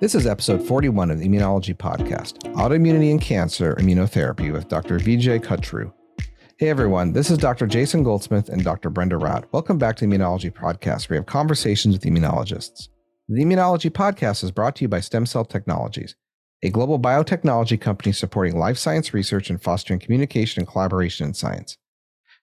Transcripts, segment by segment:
This is episode 41 of the Immunology Podcast Autoimmunity and Cancer Immunotherapy with Dr. Vijay Kuchroo. Hey everyone, this is Dr. Jason Goldsmith and Dr. Brenda Raut. Welcome back to the Immunology Podcast, where we have conversations with immunologists. The Immunology Podcast is brought to you by Stem Cell Technologies, a global biotechnology company supporting life science research and fostering communication and collaboration in science.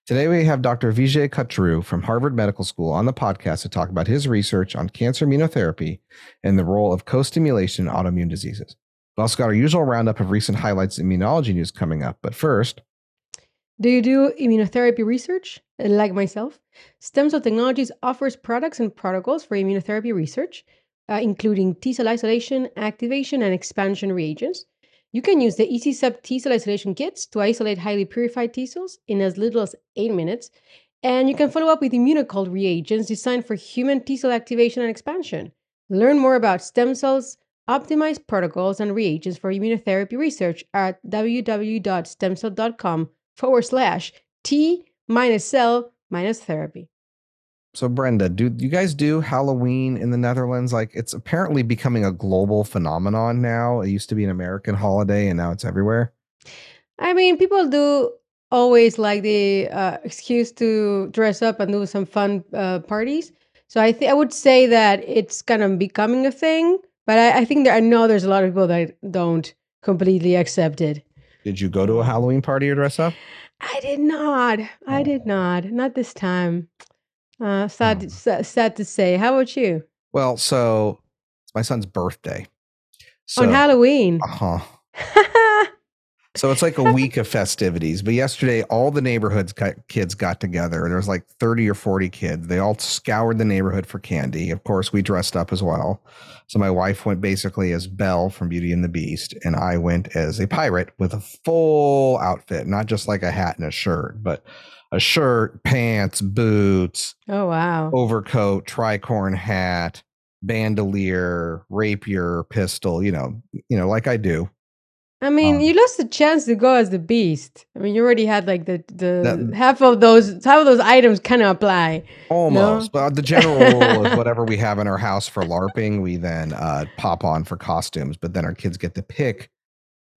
Today, we have Dr. Vijay Kuchroo from Harvard Medical School on the podcast to talk about his research on cancer immunotherapy and the role of co stimulation in autoimmune diseases. We also got our usual roundup of recent highlights in immunology news coming up. But first, do you do immunotherapy research? Like myself, Stem Cell Technologies offers products and protocols for immunotherapy research, uh, including T cell isolation, activation, and expansion reagents. You can use the EasySep T cell isolation kits to isolate highly purified T cells in as little as eight minutes. And you can follow up with ImmunoCult reagents designed for human T cell activation and expansion. Learn more about stem cells, optimized protocols, and reagents for immunotherapy research at www.stemcell.com forward slash T minus cell minus therapy. So, Brenda, do you guys do Halloween in the Netherlands? Like, it's apparently becoming a global phenomenon now. It used to be an American holiday, and now it's everywhere. I mean, people do always like the uh, excuse to dress up and do some fun uh, parties. So I think I would say that it's kind of becoming a thing. But I, I think that I know there's a lot of people that don't completely accept it. Did you go to a Halloween party or dress up? I did not. I oh. did not. Not this time. Uh, sad, um, sad, sad to say. How about you? Well, so it's my son's birthday. So, On Halloween. Uh huh. so it's like a week of festivities. But yesterday, all the neighborhood's kids got together. There was like 30 or 40 kids. They all scoured the neighborhood for candy. Of course, we dressed up as well. So my wife went basically as Belle from Beauty and the Beast, and I went as a pirate with a full outfit, not just like a hat and a shirt, but a shirt, pants, boots. Oh wow. Overcoat, tricorn hat, bandolier, rapier, pistol, you know, you know, like I do. I mean, um, you lost the chance to go as the beast. I mean, you already had like the the that, half of those half of those items kind of apply. Almost, no? but the general rule is whatever we have in our house for LARPing, we then uh, pop on for costumes. But then our kids get to pick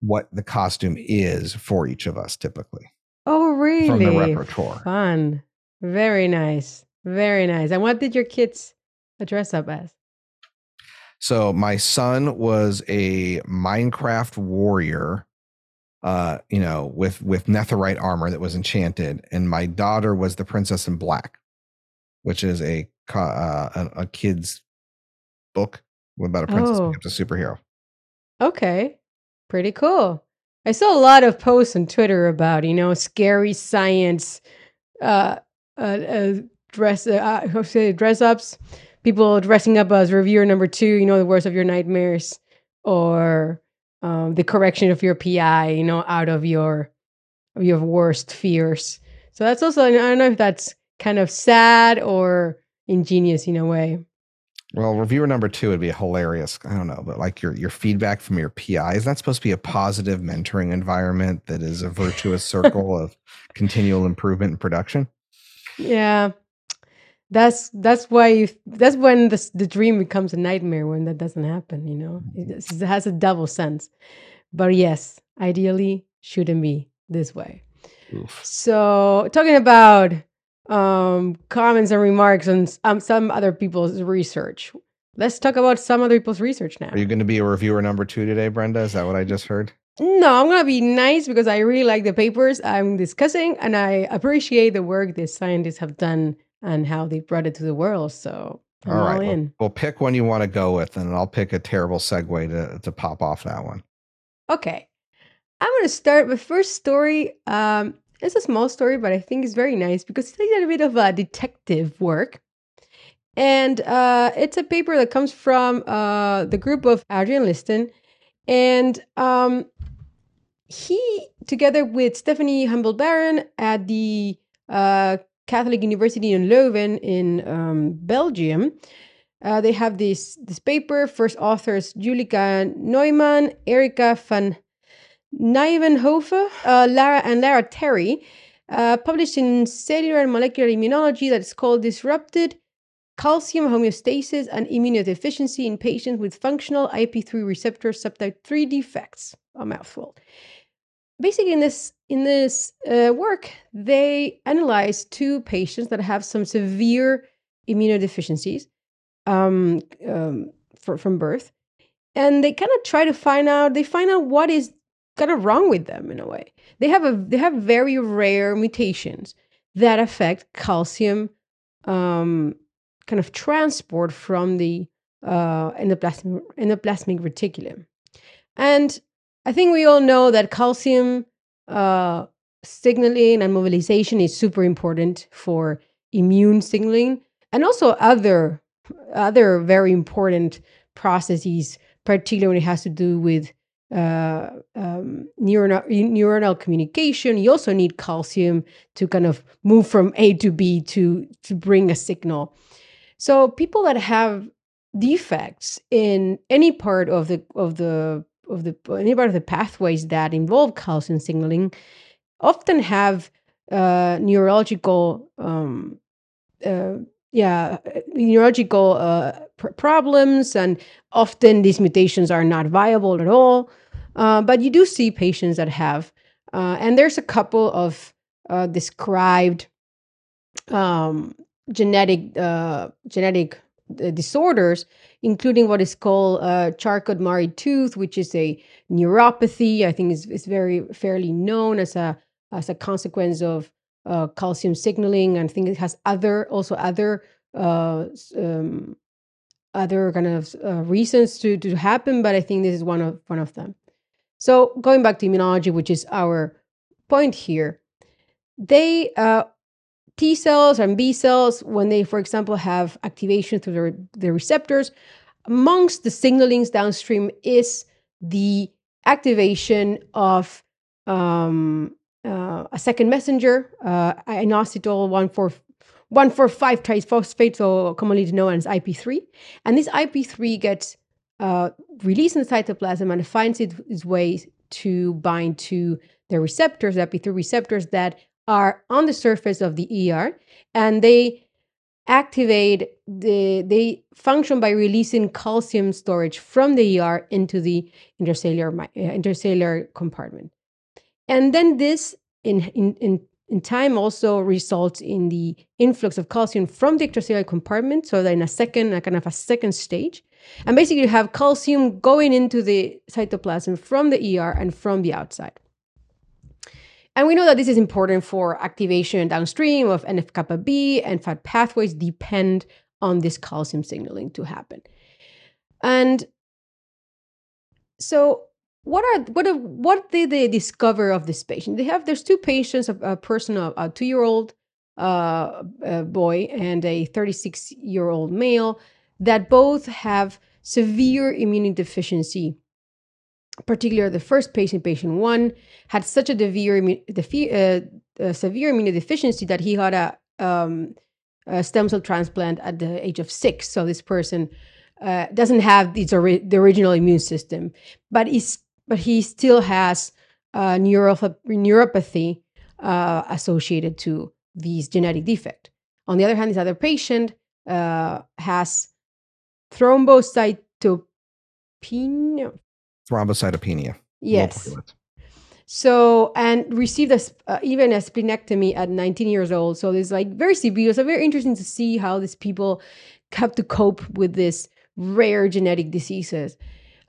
what the costume is for each of us, typically. Oh, really? From the repertoire. Fun. Very nice. Very nice. And what did your kids dress up as? So my son was a Minecraft warrior, uh, you know, with with netherite armor that was enchanted, and my daughter was the princess in black, which is a uh, a, a kid's book about a princess oh. becomes a superhero. Okay, pretty cool. I saw a lot of posts on Twitter about you know scary science, uh, uh, uh dress uh, dress ups, people dressing up as reviewer number two. You know the worst of your nightmares, or um, the correction of your PI. You know out of your of your worst fears. So that's also I don't know if that's kind of sad or ingenious in a way. Well, reviewer number two would be hilarious. I don't know, but like your your feedback from your PI is that supposed to be a positive mentoring environment that is a virtuous circle of continual improvement and production? Yeah, that's that's why you, that's when the the dream becomes a nightmare when that doesn't happen. You know, it, mm-hmm. it has a double sense. But yes, ideally, shouldn't be this way. Oof. So talking about um, comments and remarks on um, some other people's research. Let's talk about some other people's research now. Are you going to be a reviewer number two today, Brenda? Is that what I just heard? No, I'm going to be nice because I really like the papers I'm discussing and I appreciate the work these scientists have done and how they brought it to the world. So I'm all right. All in. Well, well, pick one you want to go with, and I'll pick a terrible segue to, to pop off that one. Okay. I'm going to start with first story. Um, it's a small story, but I think it's very nice because it's a little bit of a detective work. And uh, it's a paper that comes from uh, the group of Adrian Liston. And um, he, together with Stephanie Humblet-Baron at the uh, Catholic University in Leuven in um, Belgium, uh, they have this, this paper. First authors Julika Neumann, Erika van Nieuwenhoven, uh, Lara and Lara Terry, uh, published in Cellular and Molecular Immunology that is called Disrupted calcium homeostasis and immunodeficiency in patients with functional IP3 receptor subtype 3 defects. A mouthful. Basically, in this in this uh, work, they analyzed two patients that have some severe immunodeficiencies um, um, for, from birth, and they kind of try to find out. They find out what is kind of wrong with them in a way. They have a they have very rare mutations that affect calcium um, kind of transport from the uh, endoplasmic, endoplasmic reticulum. And I think we all know that calcium uh, signaling and mobilization is super important for immune signaling and also other other very important processes, particularly when it has to do with uh, um, neuronal, communication. You also need calcium to kind of move from A to B to to bring a signal. So people that have defects in any part of the of the of the any part of the pathways that involve calcium signaling often have uh, neurological um, uh, yeah neurological uh, pr- problems and often these mutations are not viable at all uh, but you do see patients that have, uh, and there's a couple of uh, described um, genetic uh, genetic uh, disorders, including what is called uh, Charcot-Marie Tooth, which is a neuropathy. I think is is very fairly known as a as a consequence of calcium signaling, and I think it has other also other um, other kind of reasons to to happen, but I think this is one of one of them. So going back to immunology, which is our point here, they uh, T cells and B cells, when they, for example, have activation through their, the receptors, amongst the signalings downstream is the activation of um, uh, a second messenger, uh, inositol 145 triphosphate, so commonly known as IP3. And this IP3 gets uh, released in the cytoplasm and finds its, way to bind to the receptors, the IP3 receptors that are on the surface of the ER, and they activate the they function by releasing calcium storage from the ER into the intercellular uh, intercellular compartment. And then this in, in, in in time also results in the influx of calcium from the extracellular compartment. So that in a second, a kind of a second stage. And basically you have calcium going into the cytoplasm from the ER and from the outside. And we know that this is important for activation downstream of NF-kappa B and NFAT pathways depend on this calcium signaling to happen. And so what are what are, what did they discover of this patient? They have there's two patients, a, a person, a, a two year old uh, boy and a 36 year old male, that both have severe immunodeficiency. Particularly, the first patient, patient one, had such a severe, uh, a severe immunodeficiency that he had a, um, a stem cell transplant at the age of six. So this person uh, doesn't have the, the original immune system, but is but he still has uh, neuropathy uh, associated to these genetic defect. On the other hand, this other patient uh, has thrombocytopenia. Thrombocytopenia. Yes. So, and received a, uh, even a splenectomy at 19 years old. So, it's like very severe. So, very interesting to see how these people have to cope with this rare genetic diseases.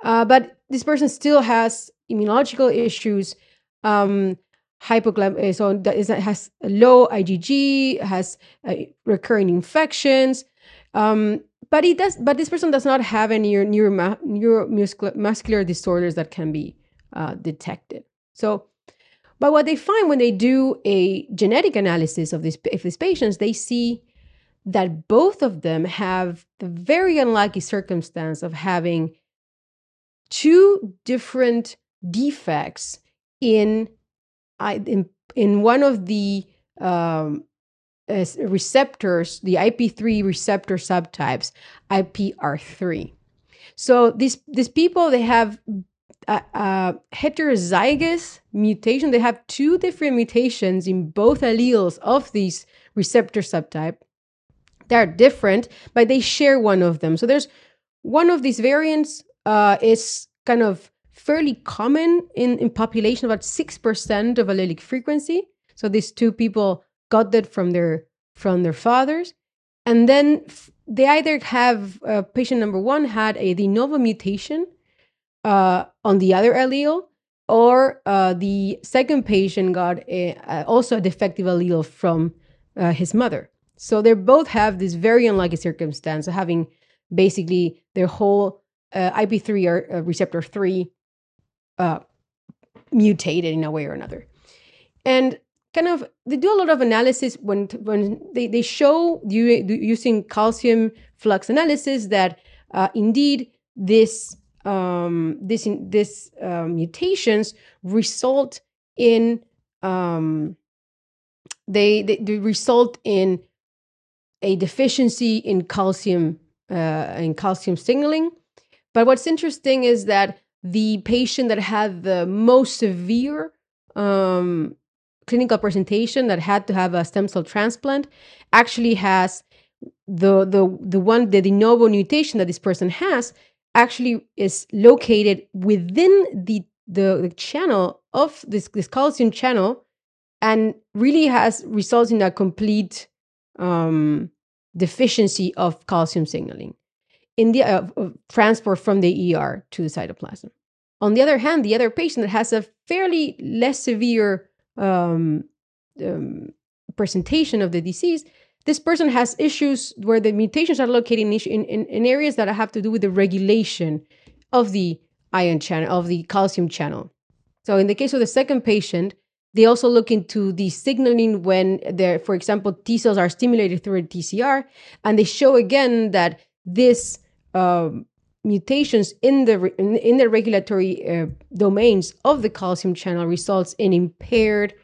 Uh, but this person still has immunological issues. Um, hypoglam uh, so that is, has low IgG, has uh, recurring infections. Um, but it does. But this person does not have any neuro, neuromuscular disorders that can be uh, detected. So, but what they find when they do a genetic analysis of, this, of these patients, they see that both of them have the very unlucky circumstance of having two different defects in in, in one of the um, uh, receptors, the IP3 receptor subtypes, ITPR3. So these these people they have a, a, heterozygous mutation. They have two different mutations in both alleles of these receptor subtype, They're different, but they share one of them. So there's one of these variants uh, is kind of fairly common in, in population, about 6% of allelic frequency. So these two people got that from their from their fathers. And then they either have uh, patient number one had a de novo mutation uh, on the other allele, or uh, the second patient got a, uh, also a defective allele from uh, his mother. So they both have this very unlucky circumstance of having basically their whole uh, IP3 or uh, receptor 3 uh, mutated in a way or another. And kind of they do a lot of analysis when when they, they show you, using calcium flux analysis that uh, indeed this um, this this uh, mutations result in um, they, they, they result in a deficiency in calcium uh, in calcium signaling. But what's interesting is that the patient that had the most severe um, clinical presentation that had to have a stem cell transplant actually has the the the one the de novo mutation that this person has actually is located within the the, the channel of this this calcium channel and really has results in a complete um, deficiency of calcium signaling in the uh, transport from the ER to the cytoplasm. On the other hand, the other patient that has a fairly less severe um, um, presentation of the disease, this person has issues where the mutations are located in, in, in areas that have to do with the regulation of the ion channel, of the calcium channel. So in the case of the second patient, they also look into the signaling when for example, T cells are stimulated through a TCR, and they show again that this um, mutations in the in, in the regulatory uh, domains of the calcium channel results in impaired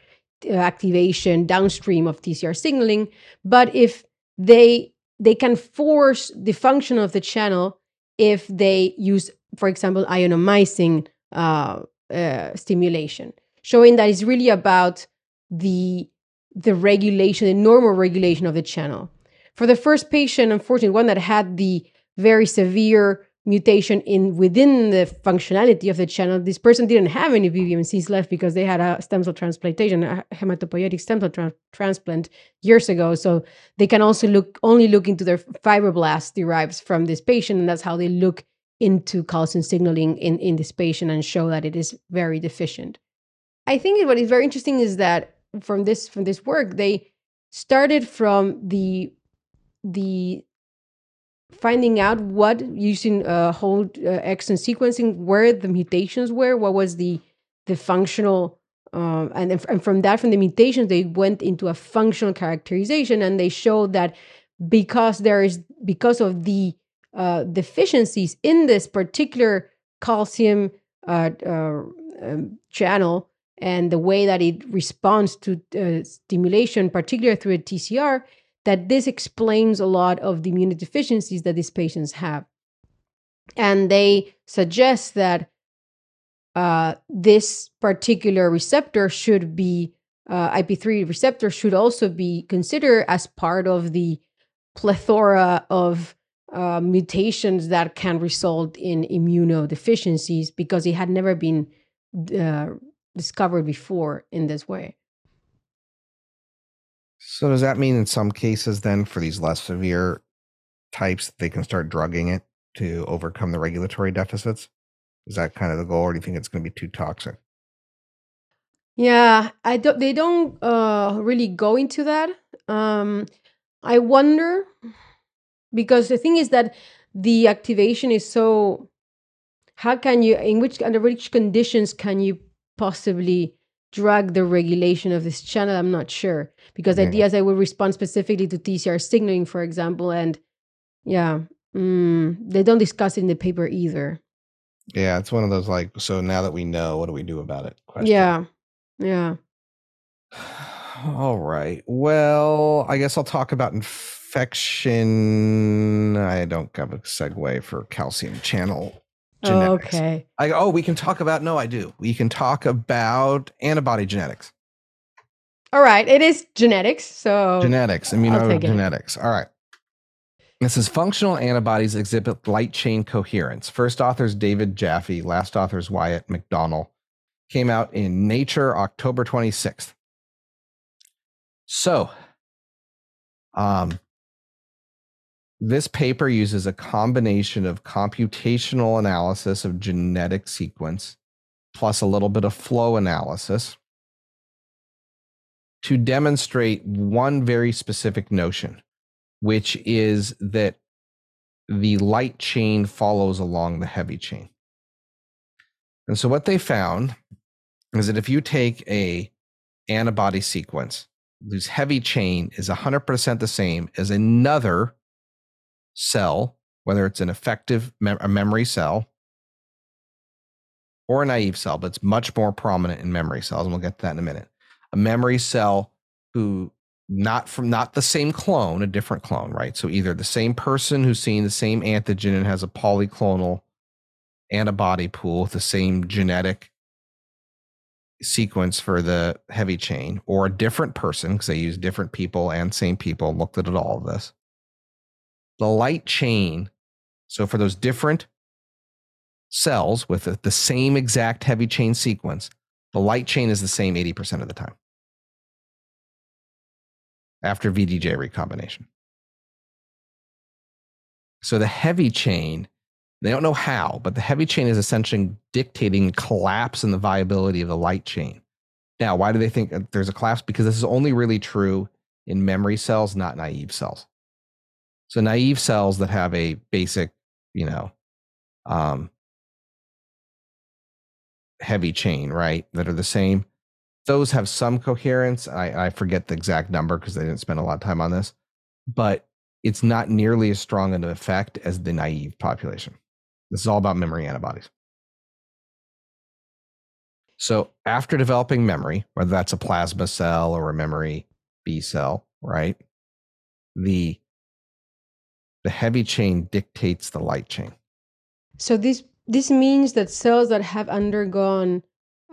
uh, activation downstream of TCR signaling. But if they they can force the function of the channel if they use, for example, ionomycin uh, uh, stimulation, showing that it's really about the the regulation, the normal regulation of the channel. For the first patient, unfortunately, one that had the very severe mutation in within the functionality of the channel. This person didn't have any PBMCs left because they had a stem cell transplantation, a hematopoietic stem cell tra- transplant years ago. So they can also look only look into their fibroblasts derived from this patient, and that's how they look into calcium signaling in, in this patient and show that it is very deficient. I think what is very interesting is that from this from this work, they started from the the finding out what using uh, whole uh, exome sequencing where the mutations were what was the the functional um, and, and from that from the mutations they went into a functional characterization and they showed that because there is because of the uh, deficiencies in this particular calcium uh, uh, um, channel and the way that it responds to uh, stimulation particularly through a tcr that this explains a lot of the immunodeficiencies that these patients have. And they suggest that uh, this particular receptor should be, uh, IP3 receptor should also be considered as part of the plethora of uh, mutations that can result in immunodeficiencies because it had never been uh, discovered before in this way. So does that mean in some cases then for these less severe types they can start drugging it to overcome the regulatory deficits? Is that kind of the goal or do you think it's going to be too toxic? Yeah, I don't they don't uh really go into that. Um I wonder because the thing is that the activation is so how can you in which under which conditions can you possibly drug the regulation of this channel i'm not sure. Because yeah. ideas i would respond specifically to tcr signaling for example and yeah mm, they don't discuss it in the paper either. Yeah it's one of those like so now that we know what do we do about it? Question. yeah yeah. All right. Well i guess i'll talk about infection. I don't have a segue for calcium channel genetics. okay. I go, oh, we can talk about no, I do. We can talk about antibody genetics. All right, it is genetics. So genetics, immunogenetics. All right. This is functional antibodies exhibit light chain coherence. First author's David Jaffe, last author's Wyatt McDonnell. Came out in Nature October 26th. So, um, this paper uses a combination of computational analysis of genetic sequence plus a little bit of flow analysis to demonstrate one very specific notion, which is that the light chain follows along the heavy chain. And so what they found is that if you take a antibody sequence whose heavy chain is 100% the same as another cell, whether it's an effective mem- a memory cell or a naive cell, but it's much more prominent in memory cells, and we'll get to that in a minute. A memory cell who not from not the same clone, a different clone, right? So either the same person who's seeing the same antigen and has a polyclonal antibody pool with the same genetic sequence for the heavy chain, or a different person because they use different people and same people looked at all of this. The light chain, so for those different cells with the, same exact heavy chain sequence, the light chain is the same 80% of the time after VDJ recombination. So the heavy chain, they don't know how, but the heavy chain is essentially dictating collapse in the viability of the light chain. Now, why do they think uh, there's a collapse? Because this is only really true in memory cells, not naive cells. So naive cells that have a basic, you know, um, heavy chain, right, that are the same, those have some coherence. I, I forget the exact number because they didn't spend a lot of time on this, but it's not nearly as strong an effect as the naive population. This is all about memory antibodies. So after developing memory, whether that's a plasma cell or a memory B cell, right? The the heavy chain dictates the light chain. So this this means that cells that have undergone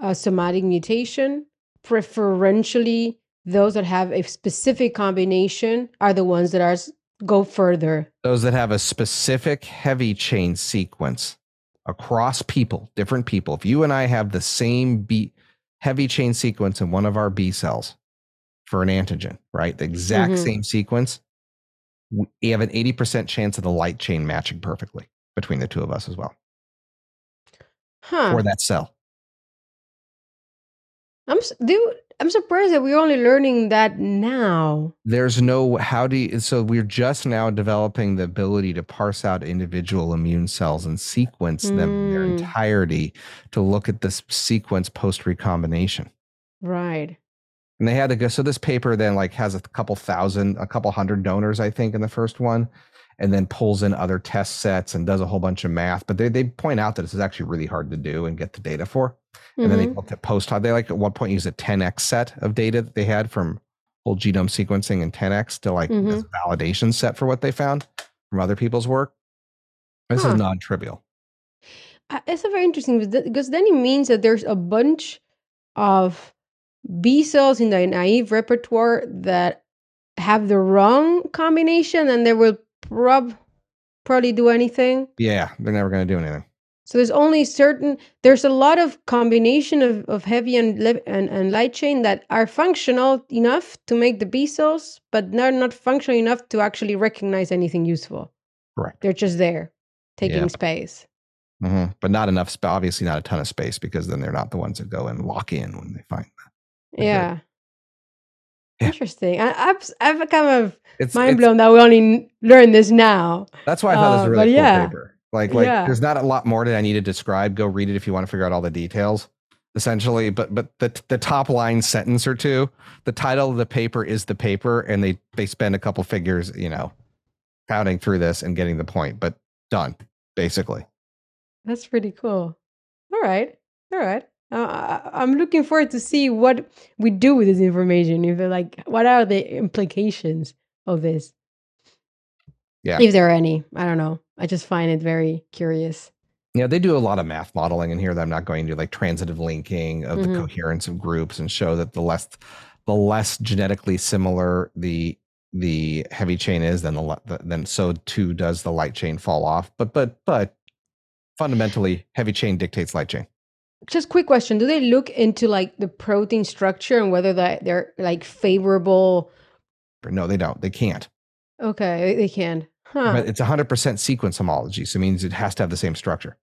a somatic mutation preferentially those that have a specific combination are the ones that are go further. Those that have a specific heavy chain sequence across people, different people. If you and I have the same B heavy chain sequence in one of our B cells for an antigen, right? The exact mm-hmm. same sequence, we have an 80% chance of the light chain matching perfectly between the two of us as well. Huh. For that cell. I'm dude, I'm surprised that we're only learning that now. There's no how do you so we're just now developing the ability to parse out individual immune cells and sequence mm. them in their hmm. entirety to look at this sequence post recombination. Right. And they had to go so this paper then like has a couple thousand, a couple hundred donors, I think, in the first one and then pulls in other test sets and does a whole bunch of math. But they, they point out that this is actually really hard to do and get the data for. And mm-hmm. then they mm-hmm. looked at post They like at one point use a 10x set of data that they had from whole genome sequencing and 10x to like mm-hmm. validation set for what they found from other people's work. This huh. is non trivial. Uh, it's a very interesting because then it means that there's a bunch of B cells in the naive repertoire that have the wrong combination and they will prob probably do anything. Yeah, they're never going to do anything. So there's only certain there's a lot of combination of, of heavy and, and and light chain that are functional enough to make the B cells, but they're not functional enough to actually recognize anything useful. Correct. They're just there, taking space. Mm-hmm. But not enough, obviously not a ton of space because then they're not the ones that go and lock in when they find. Yeah. Yeah. Interesting. I, I've I've kind of it's, mind it's, blown that we only learned this now. That's why I thought uh, it was a really cool yeah. paper. Like like yeah. there's not a lot more that I need to describe. Go read it if you want to figure out all the details. Essentially, but but the the top line sentence or two, the title of the paper is the paper, and they they spend a couple figures, you know, counting through this and getting the point. But done, basically. That's pretty cool. All right, all right. Uh, I'm looking forward to see what we do with this information. If like, what are the implications of this? Yeah, if there are any, I don't know. I just find it very curious. Yeah, they do a lot of math modeling in here that I'm not going to like transitive linking of mm-hmm. the coherence of groups and show that the less the less genetically similar the the heavy chain is, then the then so too does the light chain fall off. But but but fundamentally, heavy chain dictates light chain. Just quick question: Do they look into like the protein structure and whether that they're like favorable? No, they don't. They can't. Okay, they can. Huh. But it's 100% sequence homology, so it means it has to have the same structure.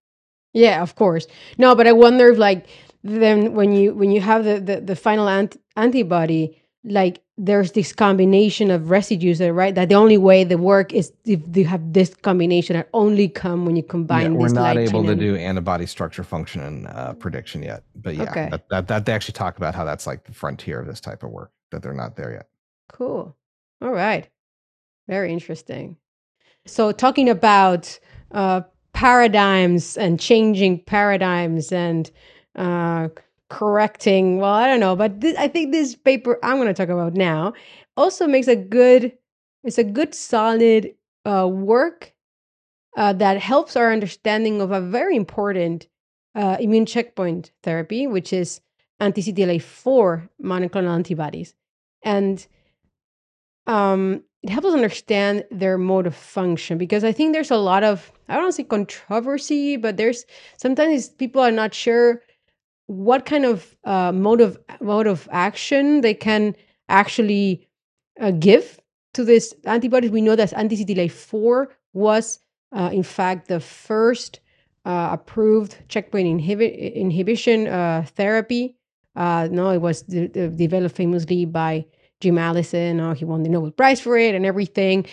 Yeah, of course. No, but I wonder if like then when you when you have the the, the final ant- antibody, like there's this combination of residues that right? That the only way they work is if you have this combination that only come when you combine yeah, we're not able to do antibody structure function and uh, prediction yet but yeah okay. that, that, that they actually talk about how that's like the frontier of this type of work that they're not there yet. Cool. All right. Very interesting. So talking about uh, paradigms and changing paradigms and uh, correcting. Well, I don't know, but th- I think this paper I'm going to talk about now also makes a good. It's a good, solid uh, work uh, that helps our understanding of a very important uh, immune checkpoint therapy, which is anti-CTLA-4 monoclonal antibodies, and um, it helps us understand their mode of function because I think there's a lot of I don't say controversy, but there's sometimes people are not sure what kind of uh, mode of mode of action they can actually uh, give to this antibodies. We know that anti-CTLA-4 was, uh, in fact, the first uh, approved checkpoint inhibi- inhibition uh, therapy. Uh, no, it was de- de- developed famously by Jim Allison. Oh, he won the Nobel Prize for it and everything.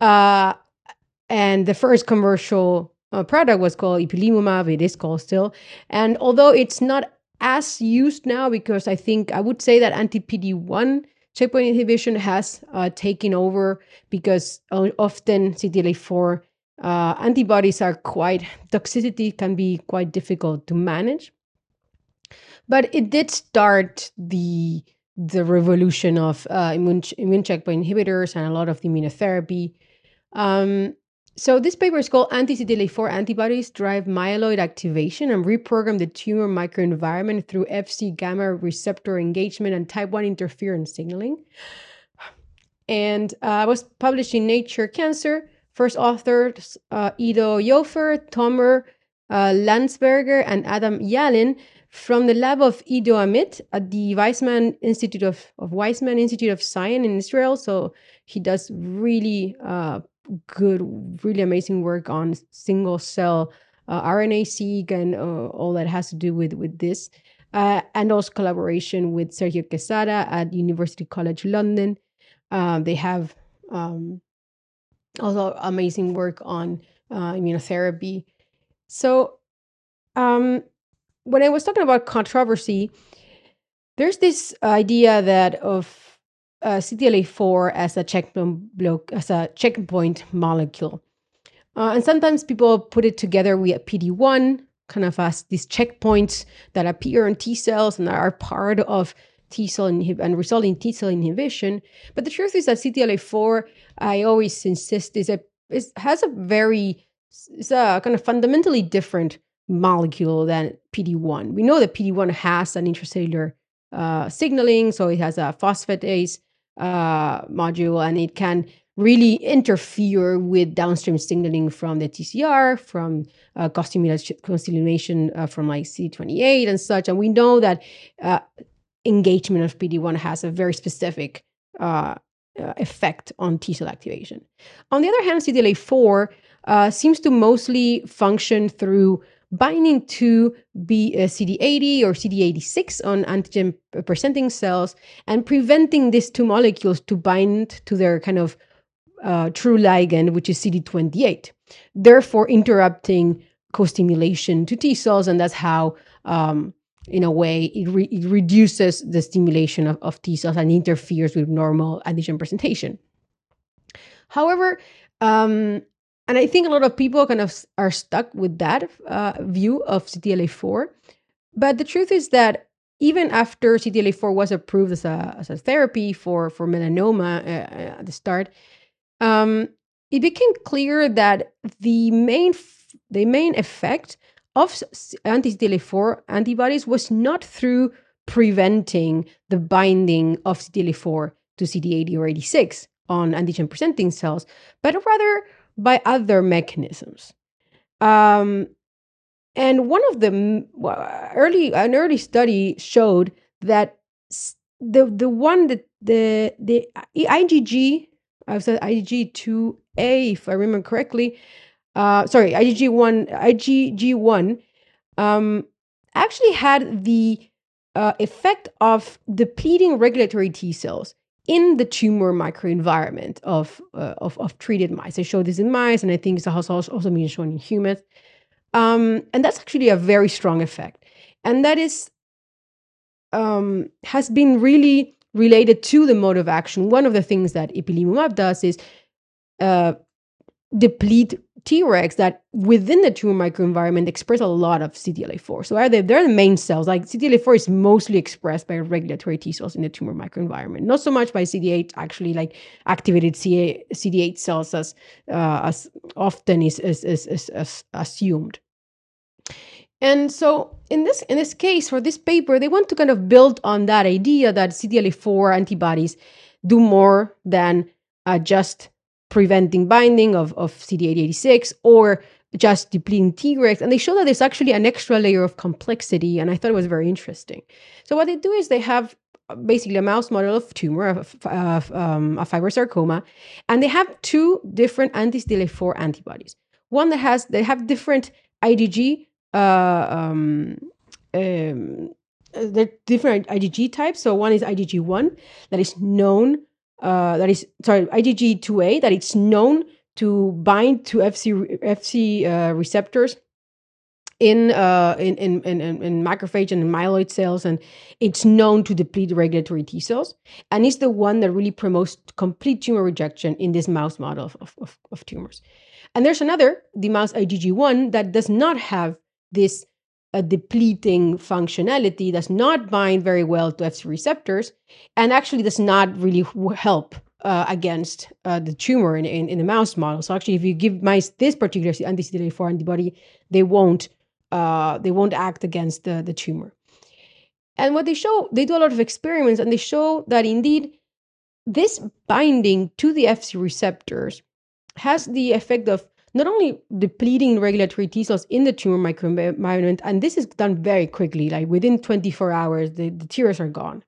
and the first commercial uh, product was called ipilimumab. It is called still. And although it's not as used now, because I think I would say that anti PD 1 checkpoint inhibition has uh, taken over because often CTLA4 uh, antibodies are quite, toxicity can be quite difficult to manage. But it did start the the revolution of uh, immune, immune checkpoint inhibitors and a lot of the immunotherapy. Um, so this paper is called Anti-CTLA-4 antibodies drive myeloid activation and reprogram the tumor microenvironment through Fc gamma receptor engagement and type 1 interferon signaling. And uh, was published in Nature Cancer. First authors uh, Ido Yofe, Tomer uh, Landsberger, and Adam Yalin from the lab of Ido Amit at the Weizmann Institute of, of Weizmann Institute of Science in Israel. So he does really uh, good, really amazing work on single cell uh, RNA-seq and uh, all that has to do with with this, uh, and also collaboration with Sergio Quezada at University College London. Um, they have um, also amazing work on uh, immunotherapy. So, um, when I was talking about controversy, there's this idea that of uh, CTLA4 as a checkpoint block, as a checkpoint molecule. Uh, and sometimes people put it together with PD1, kind of as these checkpoints that appear in T cells and are part of T cell inhib- and result in T cell inhibition. But the truth is that CTLA4, I always insist, is a is, has a very it's a kind of fundamentally different molecule than PD1. We know that PD1 has an intracellular uh, signaling, so it has a phosphatase uh, module and it can really interfere with downstream signaling from the TCR, from uh, co-stimulation uh, from like CD28 and such. And we know that uh, engagement of PD1 has a very specific uh, uh, effect on T cell activation. On the other hand, CTLA4 uh, seems to mostly function through binding to be uh, CD80 or CD86 on antigen presenting cells and preventing these two molecules to bind to their kind of uh, true ligand, which is CD28, therefore interrupting co-stimulation to T cells, and that's how, um, in a way, it, re- it, reduces the stimulation of, of T cells and interferes with normal antigen presentation. However, um, and I think a lot of people kind of are stuck with that uh, view of CTLA4. But the truth is that even after CTLA4 was approved as a, as a therapy for, for melanoma uh, uh at the start, um, it became clear that the main f- the main effect of anti-CTLA4 antibodies was not through preventing the binding of CTLA4 to CD80 or 86, on antigen presenting cells, but rather by other mechanisms. Um, and one of the early an early study showed that the the one that the the IgG I've said IgG two A if I remember correctly. Uh, sorry, IgG one IgG one um, actually had the uh, effect of depleting regulatory T cells in the tumor microenvironment of, uh, of, of treated mice. I showed this in mice, and I think it's also, also been shown in humans. Um, and that's actually a very strong effect. And that is um, has been really related to the mode of action. One of the things that ipilimumab does is uh, deplete Tregs that within the tumor microenvironment express a lot of CTLA4. So are they, they're the main cells. Like CTLA4 is mostly expressed by regulatory T cells in the tumor microenvironment, not so much by CD8, actually like activated CA, CD8 cells as, uh, as often is, is, is, is, is assumed. And so in this in this case for this paper, they want to kind of build on that idea that CTLA4 antibodies do more than uh, just preventing binding of, of CD886 or just depleting Tregs. And they show that there's actually an extra layer of complexity. And I thought it was very interesting. So what they do is they have basically a mouse model of tumor, of, of um, a fibrosarcoma, and they have two different anti-CTLA4 antibodies. One that has, they have different IgG, uh, um, um, they're different IgG types. So one is IgG1 that is known uh, that is sorry IgG2A that it's known to bind to FC FC uh, receptors in, uh, in, in in in macrophage and in myeloid cells, and it's known to deplete regulatory T cells, and it's the one that really promotes complete tumor rejection in this mouse model of, of, of tumors. And there's another, the mouse IgG1, that does not have this a depleting functionality, does not bind very well to Fc receptors, and actually does not really help uh, against uh, the tumor in, in, in, the mouse model. So actually, if you give mice this particular anti-CTLA4 antibody, they won't uh, they won't act against the, the tumor. And what they show, they do a lot of experiments, and they show that indeed this binding to the Fc receptors has the effect of not only depleting regulatory T cells in the tumor microenvironment, and this is done very quickly, like within 24 hours, the, the tears are gone.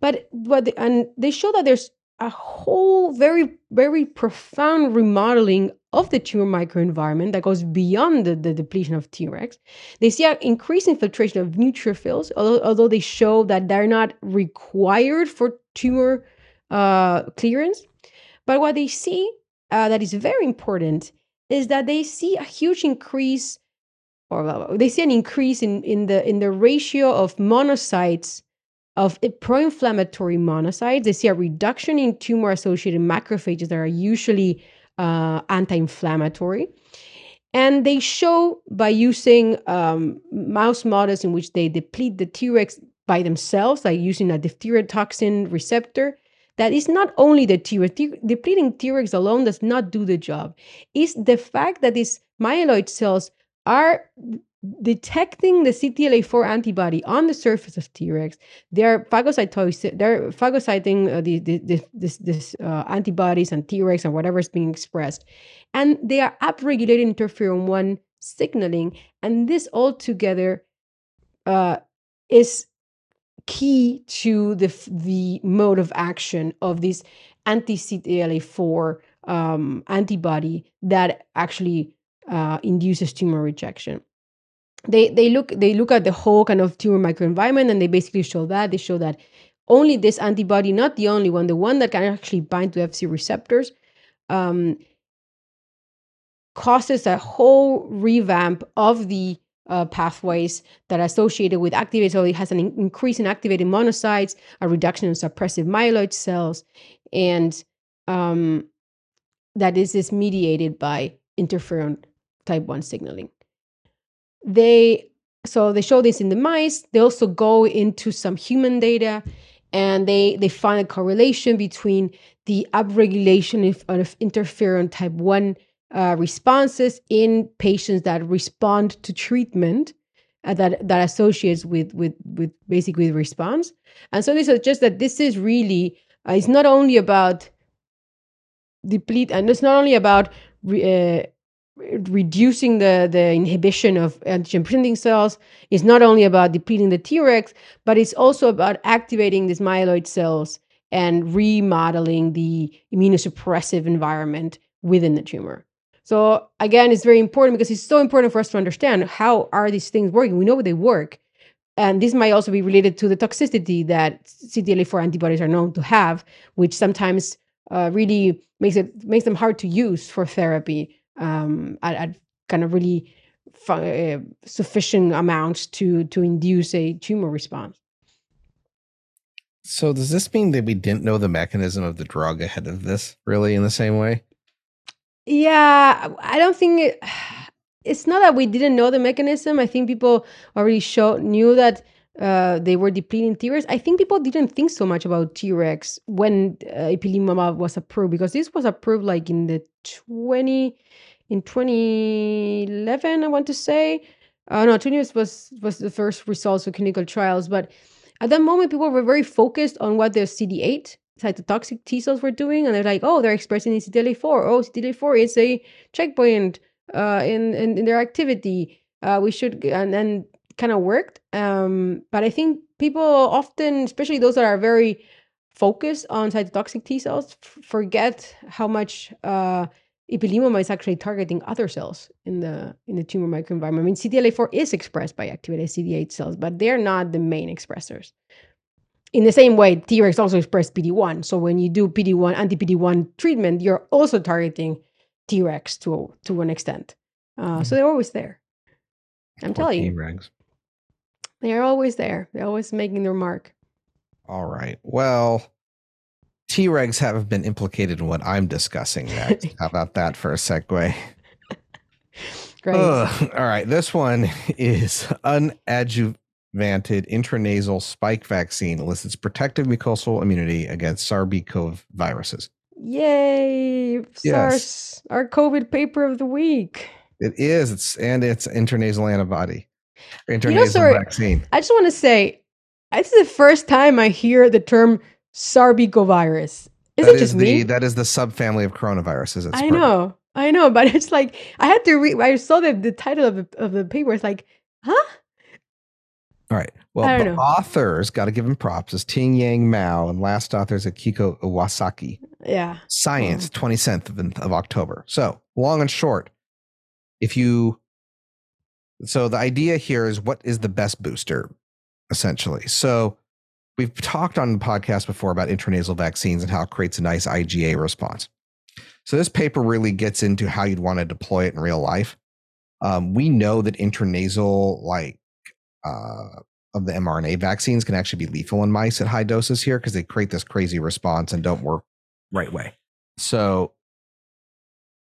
But what the, and they show that there's a whole very, very profound remodeling of the tumor microenvironment that goes beyond the, the depletion of Tregs. They see an increased infiltration of neutrophils, although, although they show that they're not required for tumor uh, clearance. But what they see uh, that is very important is that they see a huge increase or they see an increase in, in the in the ratio of monocytes of pro-inflammatory monocytes. They see a reduction in tumor-associated macrophages that are usually uh, anti-inflammatory. And they show by using um, mouse models in which they deplete the Tregs by themselves, like using a diphtheria toxin receptor, that is not only the Treg, depleting Tregs alone does not do the job. It's the fact that these myeloid cells are detecting the CTLA4 antibody on the surface of Tregs. They're they're phagocyting uh, the, the, the, this, this uh, antibodies and Tregs and whatever is being expressed. And they are upregulating interferon 1 signaling. And this all together uh, is key to the the mode of action of this anti-CTLA4 um, antibody that actually uh, induces tumor rejection. They they look they look at the whole kind of tumor microenvironment and they basically show that they show that only this antibody, not the only one, the one that can actually bind to Fc receptors, um, causes a whole revamp of the uh, pathways that are associated with activated. So it has an in- increase in activated monocytes, a reduction in suppressive myeloid cells, and um, that is, is mediated by interferon type 1 signaling. They so they show this in the mice. They also go into some human data and they they find a correlation between the upregulation of, of interferon type 1 uh, responses in patients that respond to treatment uh, that that associates with with with basically the response and so they suggest that this is really uh, it's not only about deplete, and it's not only about re, uh, reducing the the inhibition of antigen presenting cells. It's not only about depleting the Tregs, but it's also about activating these myeloid cells and remodeling the immunosuppressive environment within the tumor. So again, it's very important because it's so important for us to understand how are these things working. We know they work, and this might also be related to the toxicity that CTLA4 antibodies are known to have, which sometimes uh, really makes it makes them hard to use for therapy um, at, at, kind of really uh, sufficient amounts to to induce a tumor response. So does this mean that we didn't know the mechanism of the drug ahead of this, really, in the same way? Yeah, I don't think it, it's not that we didn't know the mechanism. I think people already show knew that uh, they were depleting Tregs. I think people didn't think so much about Tregs when uh, ipilimumab was approved because this was approved like in the 20 in 2011, I want to say. Uh, no, 20 was was the first results of clinical trials, but at that moment, people were very focused on what the CD8 cytotoxic T cells were doing, and they're like, oh, they're expressing in CTLA4. Oh, CTLA4 is a checkpoint uh, in, in, in their activity. Uh, we should and then kind of worked. Um, but I think people often, especially those that are very focused on cytotoxic T cells, f- forget how much uh, ipilimumab is actually targeting other cells in the in the tumor microenvironment. I mean, CTLA4 is expressed by activated CD8 cells, but they're not the main expressors. In the same way, Tregs also express PD1. So when you do PD1 anti-PD1 treatment, you're also targeting Tregs to to an extent. Uh, mm-hmm. So they're always there. I'm telling T-Regs. you, they're always there. They're always making their mark. All right. Well, Tregs have been implicated in what I'm discussing next. How about that for a segue? Great. Ugh. All right. This one is unadjuvanted intranasal spike vaccine elicits protective mucosal immunity against SARS-CoV viruses. Yay! Yes. SARS, our COVID paper of the week. It is. It's and it's intranasal antibody. Intranasal you know, sorry, vaccine. I just want to say, this is the first time I hear the term sarbecovirus. Is that it just is the, me? That is the subfamily of coronaviruses. I know, I know, but it's like I had to read. I saw the, the title of the of the paper. It's like, huh? All right. Well, the know. authors got to give them props. Is Ting Yang Mao and last author is Akiko Iwasaki. Yeah. Science, twenty seventh of, of October. So long and short, if you, so the idea here is what is the best booster, essentially. So We've talked on the podcast before about intranasal vaccines and how it creates a nice IgA response. So this paper really gets into how you'd want to deploy it in real life. Um, we know that intranasal, like uh, of the mRNA vaccines, can actually be lethal in mice at high doses here because they create this crazy response and don't work right way. So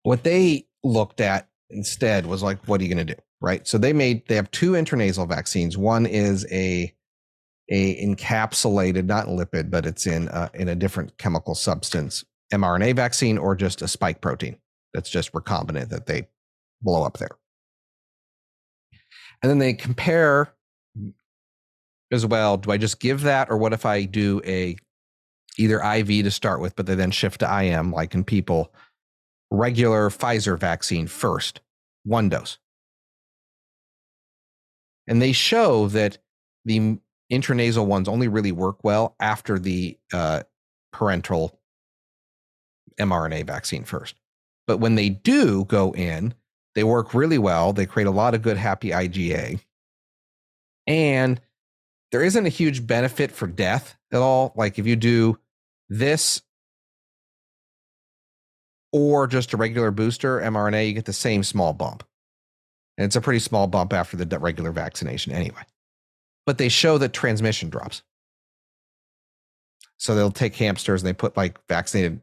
what they looked at instead was like, what are you going to do? Right. So they made they have two intranasal vaccines. One is a a encapsulated, not lipid, but it's in uh, in a different chemical substance, mRNA vaccine, or just a spike protein that's just recombinant that they blow up there. And then they compare as well. Do I just give that, or what if I do a either IV to start with, but they then shift to IM, like in people, regular Pfizer vaccine first, one dose. And they show that the intranasal ones only really work well after the uh, parental mRNA vaccine first. But when they do go in, they work really well. They create a lot of good, happy IgA. And there isn't a huge benefit for death at all. Like if you do this or just a regular booster mRNA, you get the same small bump. And it's a pretty small bump after the regular vaccination anyway but they show that transmission drops. So they'll take hamsters and they put like vaccinated,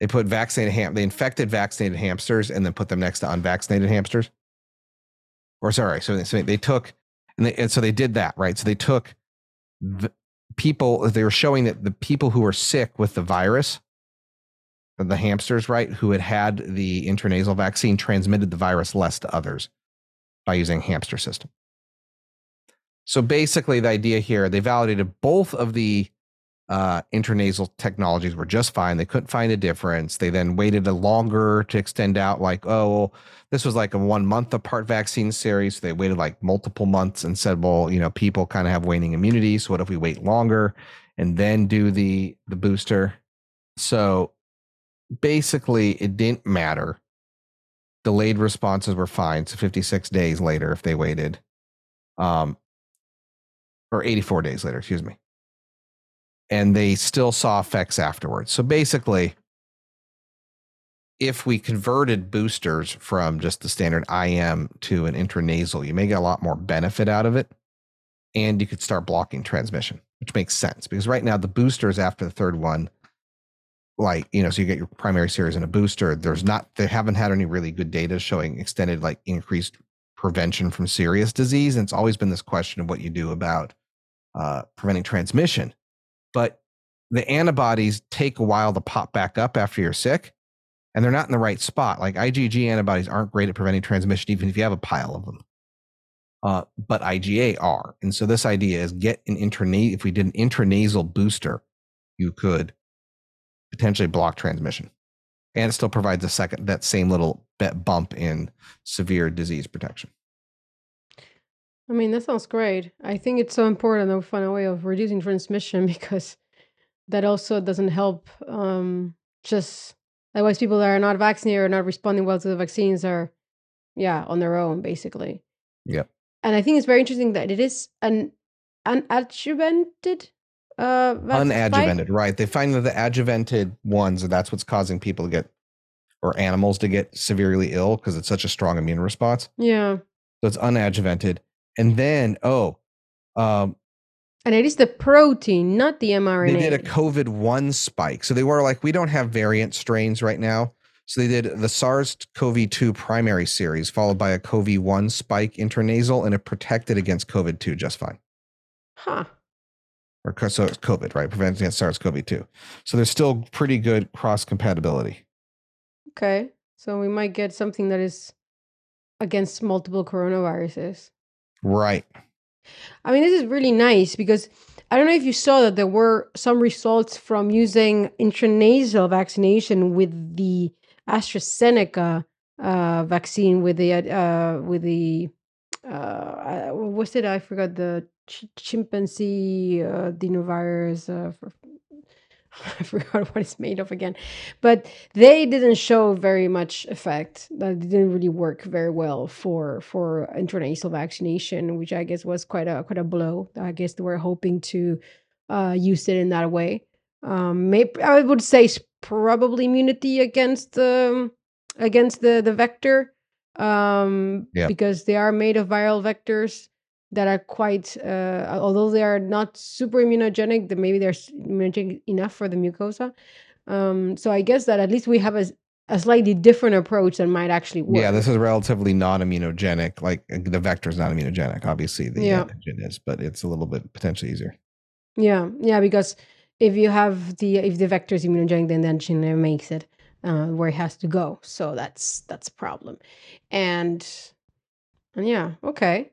they put vaccinated ham, they infected vaccinated hamsters and then put them next to unvaccinated hamsters. Or sorry, so they, so they took and, they, and so they did that right. So they took the people. They were showing that the people who were sick with the virus, the hamsters, right, who had had the intranasal vaccine, transmitted the virus less to others by using hamster system. So basically, the idea here, they validated both of the uh, intranasal technologies were just fine. They couldn't find a difference. They then waited a longer to extend out, like, oh, well, this was like a one month apart vaccine series. So they waited like multiple months and said, well, you know, people kind of have waning immunity. So what if we wait longer and then do the the booster? So basically, it didn't matter. Delayed responses were fine. So 56 days later, if they waited, um, or 84 days later, excuse me and they still saw effects afterwards. So basically, if we converted boosters from just the standard IM to an intranasal, you may get a lot more benefit out of it. And you could start blocking transmission, which makes sense because right now the boosters after the third one, like, you know, so you get your primary series and a booster, there's not, they haven't had any really good data showing extended, like increased prevention from serious disease. And it's always been this question of what you do about uh, preventing transmission but the antibodies take a while to pop back up after you're sick and they're not in the right spot. Like IgG antibodies aren't great at preventing transmission, even if you have a pile of them. Uh, but IgA are. And so this idea is get an intranasal, if we did an intranasal booster, you could potentially block transmission. And it still provides a second, that same little bump in severe disease protection. I mean, that sounds great. I think it's so important that we find a way of reducing transmission because that also doesn't help. Um, just otherwise, people that are not vaccinated or not responding well to the vaccines are, yeah, on their own basically. Yeah. And I think it's very interesting that it is an unadjuvanted uh unadjuvanted right they find that the adjuvanted ones that's what's causing people to get or animals to get severely ill because it's such a strong immune response yeah so it's unadjuvanted and then, oh, um, and it is the protein, not the mRNA. They did a COVID 1 spike. So they were like, we don't have variant strains right now. So they did the SARS CoV 2 primary series, followed by a CoV 1 spike intranasal, and it protected against COVID 2 just fine. Huh. Or so it's COVID, right? Prevents against SARS CoV 2. So there's still pretty good cross compatibility. Okay. So we might get something that is against multiple coronaviruses. Right. I mean, this is really nice because I don't know if you saw that there were some results from using intranasal vaccination with the AstraZeneca uh, vaccine with the uh, with the uh, what's it? I forgot the ch- chimpanzee uh, adenovirus. Uh, for, I forgot what it's made of again, but they didn't show very much effect. That didn't really work very well for for intranasal vaccination, which I guess was quite a quite a blow. I guess they were hoping to uh, use it in that way. Um, maybe I would say probably immunity against um, against the the vector, um, yeah. because they are made of viral vectors that are quite, uh, although they are not super immunogenic, that maybe they're immunogenic enough for the mucosa. Um, so I guess that at least we have a, a slightly different approach that might actually work. Yeah, this is relatively non-immunogenic. Like uh, the vector is not immunogenic. Obviously, the yeah. antigen is, but it's a little bit potentially easier. Yeah, yeah, because if you have the if the vector is immunogenic, then the antigen makes it uh, where it has to go. So that's that's a problem. And and yeah, okay.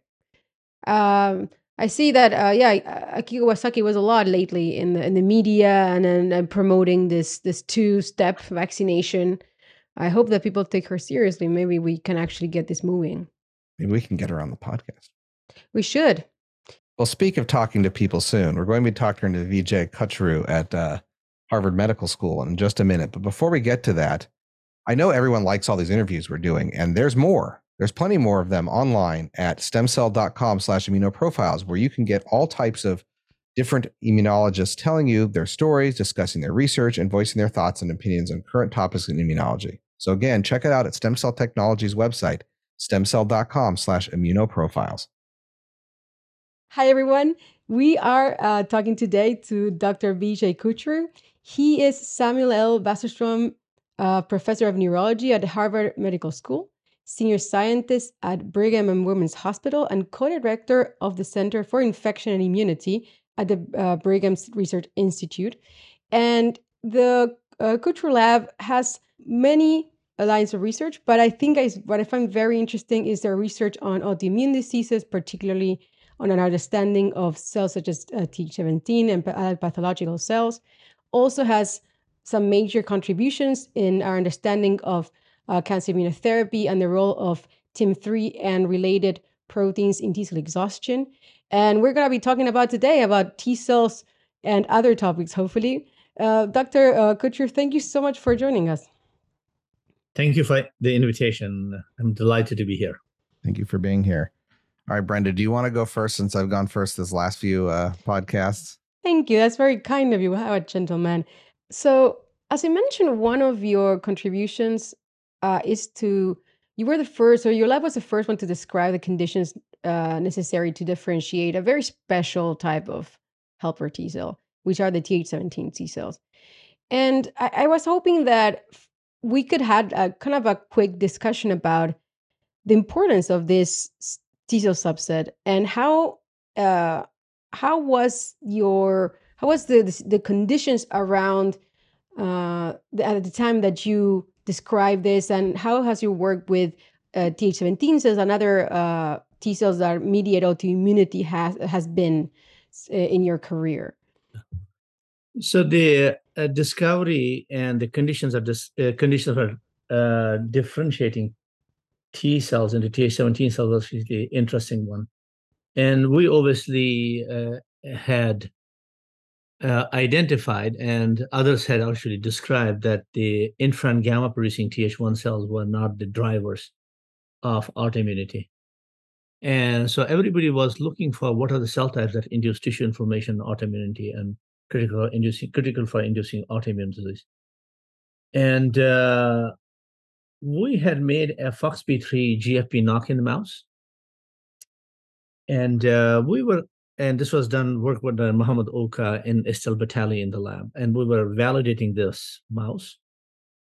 Um, I see that, uh, yeah, Akiko Iwasaki was a lot lately in the in the media and then and promoting this this two step vaccination. I hope that people take her seriously. Maybe we can actually get this moving. Maybe we can get her on the podcast. We should. Well, speak of talking to people soon, we're going to be talking to Vijay Kutchru at uh, Harvard Medical School in just a minute. But before we get to that, I know everyone likes all these interviews we're doing, and there's more. There's plenty more of them online at stemcell.com slash immunoprofiles, where you can get all types of different immunologists telling you their stories, discussing their research, and voicing their thoughts and opinions on current topics in immunology. So again, check it out at Stem Cell Technologies website, stemcell.com slash immunoprofiles. Hi, everyone. We are uh, talking today to Dr. Vijay Kutchru. He is Samuel L. Wasserstrom uh, Professor of Neurology at Harvard Medical School senior scientist at Brigham and Women's Hospital, and co-director of the Center for Infection and Immunity at the uh, Brigham Research Institute. And the uh, Lab has many lines of research, but I think I, what I find very interesting is their research on autoimmune diseases, particularly on an understanding of cells such as uh, Th17 and uh, pathological cells. Also has some major contributions in our understanding of uh, cancer immunotherapy and the role of TIM3 and related proteins in T cell exhaustion. And we're going to be talking about today about T cells and other topics, hopefully. Uh, Dr. Uh, Couture, thank you so much for joining us. Thank you for the invitation. I'm delighted to be here. Thank you for being here. All right, Brenda, do you want to go first since I've gone first this last few uh, podcasts? Thank you. That's very kind of you. How a gentleman. So, as I mentioned, one of your contributions uh, is to you were the first, or your lab was the first one to describe the conditions uh, necessary to differentiate a very special type of helper T cell, which are the Th17 T cells. And I, I was hoping that we could have a kind of a quick discussion about the importance of this T cell subset and how uh, how was your how was the the, the conditions around uh, the, at the time that you described this and how has your work with uh, Th17 cells and other uh, T cells that are mediate autoimmunity has has been uh, in your career? So the uh, discovery and the conditions of this uh, conditions for uh, differentiating T cells into Th17 cells is the interesting one, and we obviously uh, had uh, identified and others had actually described that the interferon gamma producing Th1 cells were not the drivers of autoimmunity. And so everybody was looking for what are the cell types that induce tissue inflammation, autoimmunity, and critical inducing critical for inducing autoimmune disease. And uh, we had made a FOXP3 GFP knock-in the mouse, and uh, we were and this was done work with uh, Muhammad Oka and Estelle Batali in the lab, and we were validating this mouse,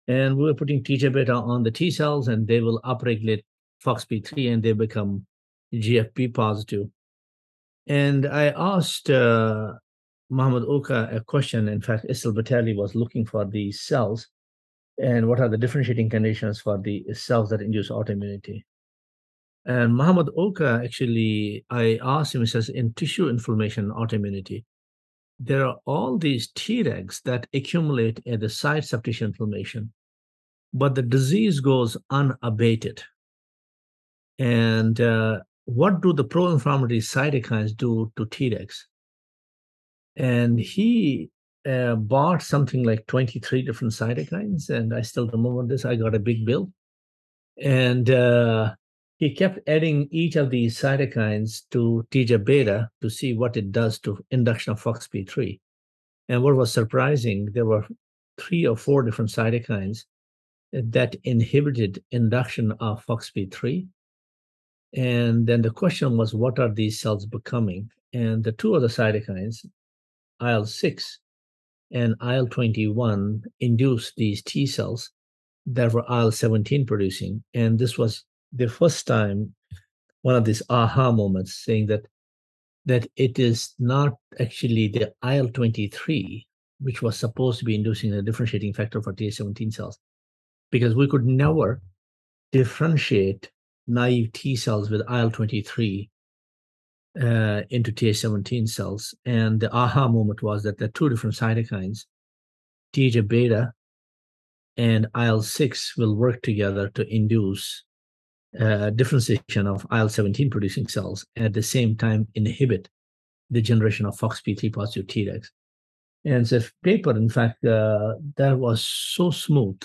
and we were putting TGF beta on the T cells, and they will upregulate FOXP3, and they become GFP positive. And I asked uh, Muhammad Oka a question. In fact, Estelle Batali was looking for these cells and what are the differentiating conditions for the cells that induce autoimmunity. And Muhammad Oka actually, I asked him, he says, in tissue inflammation autoimmunity, there are all these Tregs that accumulate at the sites of tissue inflammation, but the disease goes unabated. And uh, what do the pro-inflammatory cytokines do to Tregs? And he uh, bought something like 23 different cytokines, and I still remember this. I got a big bill, and uh, he kept adding each of these cytokines to TGF beta to see what it does to induction of FOXP3. And what was surprising, there were three or four different cytokines that inhibited induction of FOXP3 and then the question was, what are these cells becoming? And the two other cytokines, IL 6 and IL 21, induced these T cells that were IL 17 producing. And this was the first time, one of these aha moments, saying that that it is not actually the IL 23, which was supposed to be inducing a differentiating factor for Th17 cells, because we could never differentiate naive T cells with IL 23 uh, into Th17 cells. And the aha moment was that the two different cytokines, TGF beta and IL 6, will work together to induce uh, differentiation of IL 17 producing cells and at the same time inhibit the generation of FOXP3 positive Tregs. And the paper, in fact, uh, that was so smooth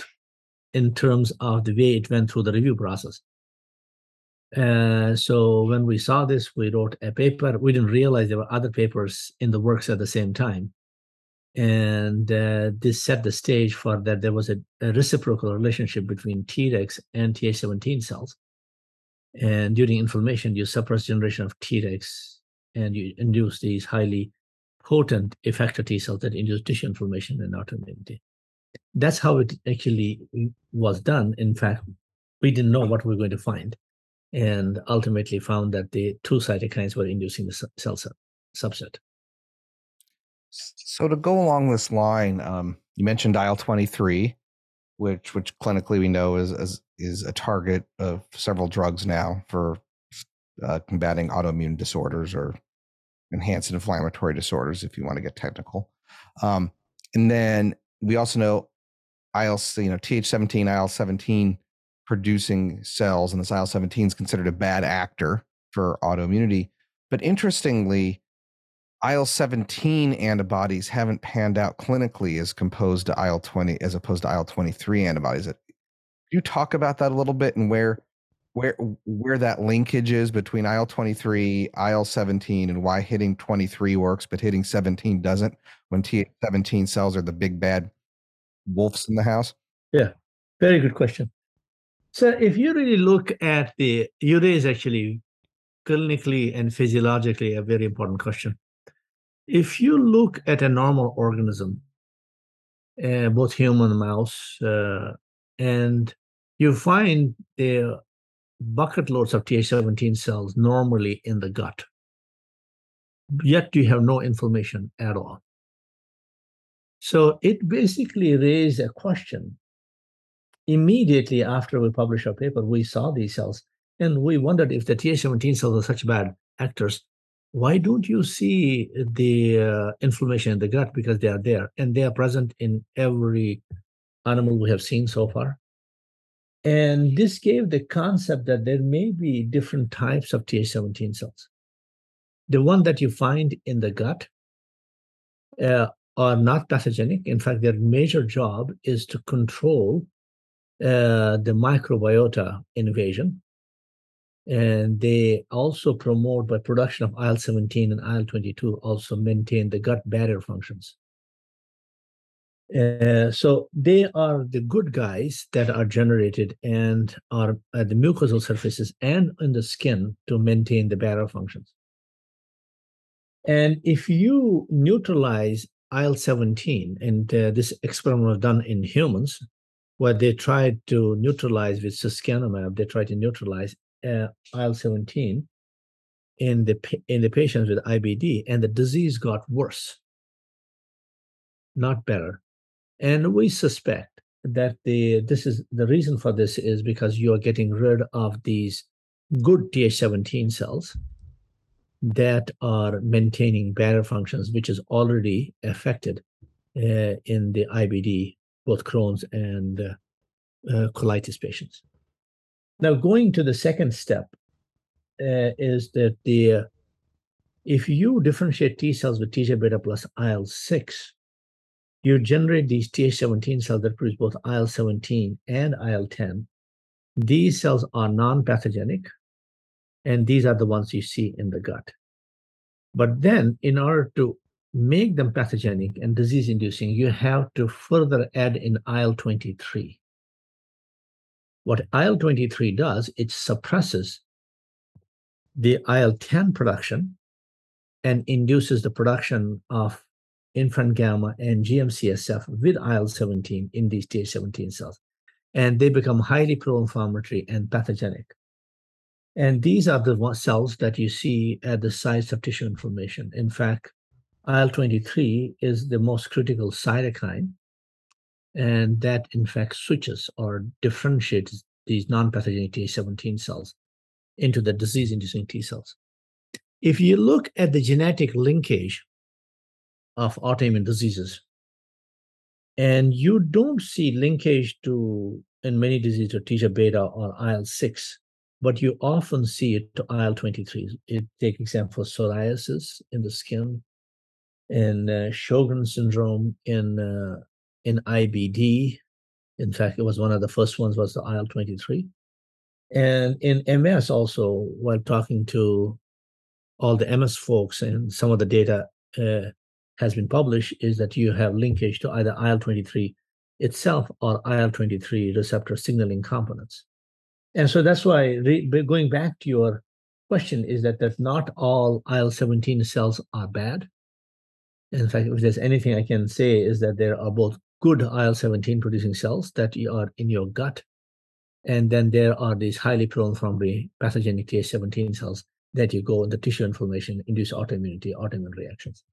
in terms of the way it went through the review process. Uh, so when we saw this, we wrote a paper. We didn't realize there were other papers in the works at the same time. And uh, this set the stage for that there was a, a reciprocal relationship between Tregs and Th17 cells. And during inflammation, you suppress generation of Tregs and you induce these highly potent effector T cells that induce tissue inflammation and autoimmunity. That's how it actually was done. In fact, we didn't know what we were going to find and ultimately found that the two cytokines were inducing the cell subset. So to go along this line, um, you mentioned IL twenty three, which which clinically we know is, is is a target of several drugs now for uh, combating autoimmune disorders or enhanced inflammatory disorders, if you want to get technical. Um, and then we also know IL, you know, Th17, IL 17 producing cells, and this IL 17 is considered a bad actor for autoimmunity. But interestingly, IL 17 antibodies haven't panned out clinically as composed to IL 20 as opposed to IL 23 antibodies. Can you talk about that a little bit and where where where that linkage is between IL 23, IL 17, and why hitting 23 works, but hitting 17 doesn't when T 17 cells are the big bad wolves in the house? Yeah, very good question. So if you really look at the URA is actually clinically and physiologically a very important question. If you look at a normal organism, uh, both human and mouse, uh, and you find the bucket loads of Th17 cells normally in the gut, yet you have no inflammation at all. So it basically raised a question. Immediately after we published our paper, we saw these cells and we wondered if the Th17 cells are such bad actors, why don't you see the uh, inflammation in the gut? Because they are there and they are present in every animal we have seen so far. And this gave the concept that there may be different types of Th17 cells. The one that you find in the gut uh, are not pathogenic. In fact, their major job is to control uh, the microbiota invasion. And they also promote by production of IL 17 and IL 22, also maintain the gut barrier functions. Uh, so they are the good guys that are generated and are at the mucosal surfaces and in the skin to maintain the barrier functions. And if you neutralize IL 17, and uh, this experiment was done in humans, where they tried to neutralize with sescanumab, they tried to neutralize uh, IL 17 in the, in the patients with IBD, and the disease got worse, not better. And we suspect that the this is the reason for this is because you are getting rid of these good Th17 cells that are maintaining barrier functions, which is already affected uh, in the IBD, both Crohn's and uh, uh, colitis patients. Now, going to the second step uh, is that the uh, if you differentiate T cells with TGF beta plus IL 6, you generate these Th17 cells that produce both IL 17 and IL 10. These cells are non pathogenic, and these are the ones you see in the gut. But then, in order to make them pathogenic and disease inducing, you have to further add in IL 23. What IL 23 does, it suppresses the IL 10 production and induces the production of interferon gamma and GM-CSF with IL 17 in these Th17 cells. And they become highly pro inflammatory and pathogenic. And these are the cells that you see at the sites of tissue inflammation. In fact, IL 23 is the most critical cytokine, and that in fact switches or differentiates these non pathogenic Th17 cells into the disease inducing T cells. If you look at the genetic linkage of autoimmune diseases, and you don't see linkage to in many diseases to TGF beta or IL 6 but you often see it to IL-23. It, take example psoriasis in the skin, in uh, Sjogren syndrome, in uh, in IBD. In fact, it was one of the first ones was the IL-23. And in MS also, while talking to all the MS folks and some of the data uh, has been published, is that you have linkage to either IL-23 itself or IL-23 receptor signaling components. And so that's why re- going back to your question is that that not all IL-17 cells are bad. In fact, if there's anything I can say is that there are both good IL-17 producing cells that you are in your gut, and then there are these highly pro-inflammatory pathogenic Th17 cells that you go in the tissue inflammation, induce autoimmunity, autoimmune reactions.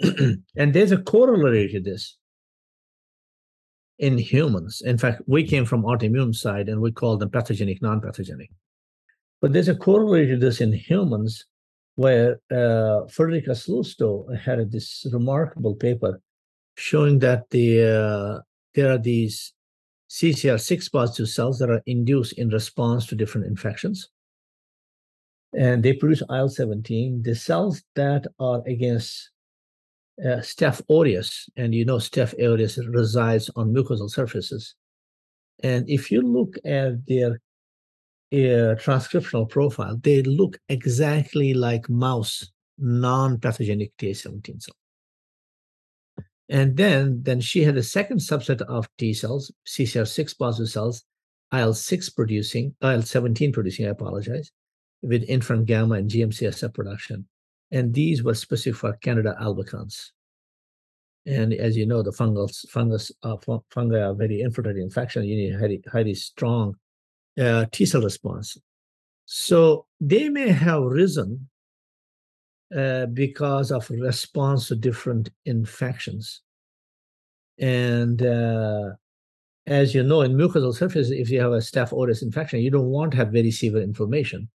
and there's a corollary to this in humans. In fact, we came from autoimmune side and we call them pathogenic, non-pathogenic. But there's a corollary to this in humans where uh, Frederica Slusto had this remarkable paper showing that the uh, there are these CCR6 positive cells that are induced in response to different infections. And they produce IL 17. The cells that are against uh, Staph aureus, and you know Staph aureus resides on mucosal surfaces. And if you look at their uh, transcriptional profile, they look exactly like mouse non-pathogenic Th17 cells. And then, then she had a second subset of T cells, CCR6 positive cells, IL6 producing, IL17 producing, I apologize, with interferon gamma and GM-CSF production. And these were specific for Candida albicans. And as you know, the fungus, fungus, uh, fungi are very infiltrating infection. You need highly, highly strong uh, T cell response. So they may have risen uh, because of response to different infections. And uh, as you know, in mucosal surface, if you have a Staph aureus infection, you don't want to have very severe inflammation.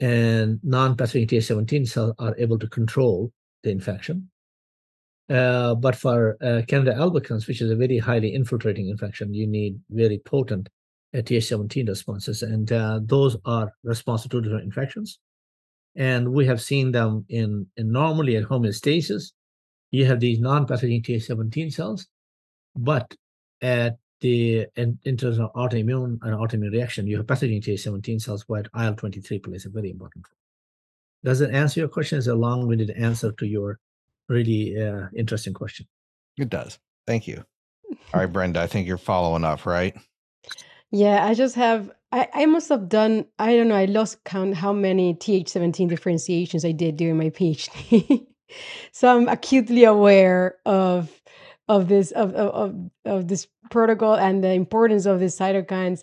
And non-pathogenic Th17 cells are able to control the infection. Uh, but for uh, Candida albicans, which is a very highly infiltrating infection, you need very potent uh, Th17 responses, and uh, those are responsive to different infections. And we have seen them in, in normally at homeostasis. You have these non-pathogenic Th17 cells, but at the in, in terms of autoimmune and autoimmune reaction, you have pathogenic Th17 cells where IL-23 plays a very important role. Does it answer your question? Is a long-winded answer to your really uh, interesting question. It does. Thank you. All right, Brenda, I think you're following up, right? Yeah, I just have I, I must have done I don't know, I lost count how many TH17 differentiations I did during my PhD. so I'm acutely aware of of this of, of of this protocol and the importance of these cytokines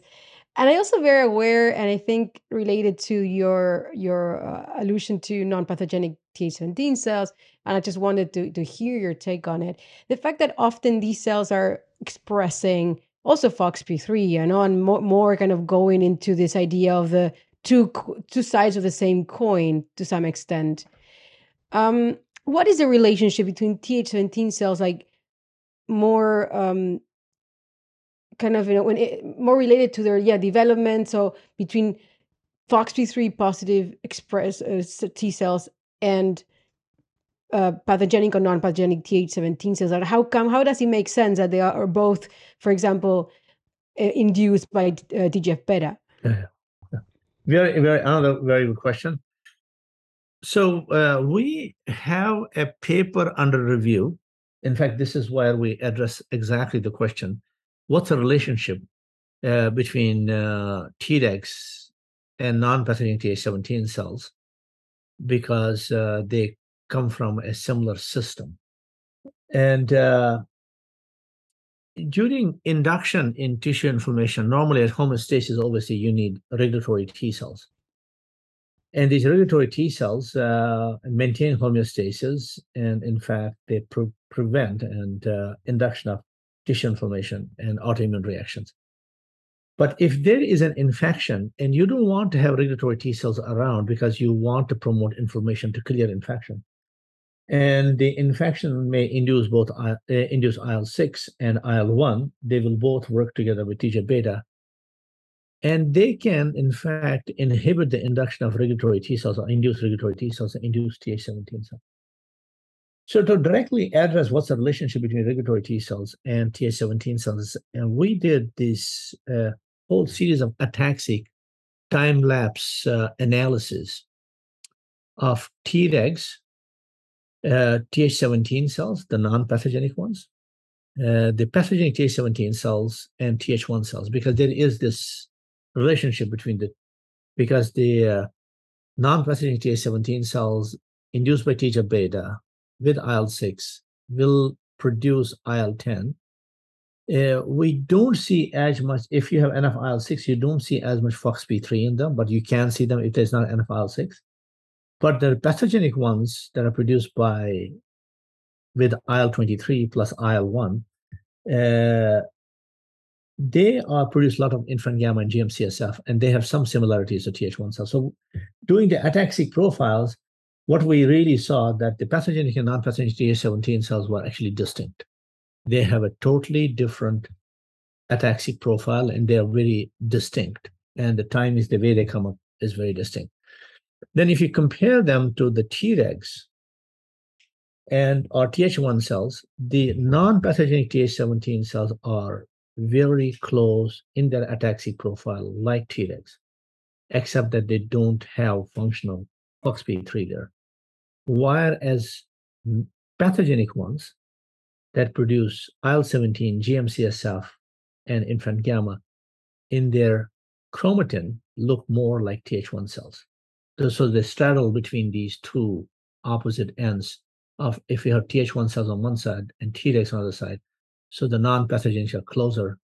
and I also very aware, and I think related to your your uh, allusion to non-pathogenic Th17 cells, and I just wanted to to hear your take on it. The fact that often these cells are expressing also FOXP3, you know, and more, more kind of going into this idea of the two two sides of the same coin to some extent. Um, what is the relationship between Th17 cells, like more um, kind of you know when it, more related to their yeah development so between foxp3 positive express uh, t cells and uh, pathogenic or non-pathogenic th17 cells how come how does it make sense that they are both for example uh, induced by uh, tgf beta? Yeah, yeah. very very another very good question. So uh, we have a paper under review. In fact this is where we address exactly the question what's the relationship uh, between Tregs and non-pathogenic Th17 cells? Because they come from a similar system. And uh, during induction in tissue inflammation, normally at homeostasis, obviously you need regulatory T cells. And these regulatory T cells uh, maintain homeostasis, and in fact, they pre- prevent and uh, induction of tissue inflammation and autoimmune reactions. But if there is an infection and you don't want to have regulatory T cells around because you want to promote inflammation to clear infection, and the infection may induce both uh, induce IL-6 and IL-1, they will both work together with TGF beta, and they can in fact inhibit the induction of regulatory T cells or induce regulatory T cells and induce Th17 cells. So to directly address what's the relationship between regulatory T cells and Th17 cells, and we did this uh, whole series of ATAC-seq time-lapse uh, analysis of Tregs, uh, Th17 cells, the non-pathogenic ones, uh, the pathogenic Th17 cells, and Th1 cells, because there is this relationship between the, because the uh, non-pathogenic Th17 cells induced by TGF beta with IL-6 will produce IL-10. Uh, we don't see as much, if you have enough IL-6, you don't see as much FOXP3 in them, but you can see them if there's not enough IL-6. But the pathogenic ones that are produced by with IL-23 plus IL-1, uh, they are produce a lot of interferon gamma and GM-CSF, and they have some similarities to Th1 cells. So doing the ATAC-seq profiles, what we really saw that the pathogenic and non-pathogenic Th17 cells were actually distinct. They have a totally different ATAC-seq profile, and they are very distinct. And the time is the way they come up is very distinct. Then if you compare them to the Tregs and our Th1 cells, the non-pathogenic Th17 cells are very close in their ATAC-seq profile, like Tregs, except that they don't have functional FOXP3 there. Whereas pathogenic ones that produce IL-17, GM-CSF, and infant gamma in their chromatin look more like Th1 cells. So they straddle between these two opposite ends of if you have Th1 cells on one side and Tregs on the other side, so the non-pathogenics are closer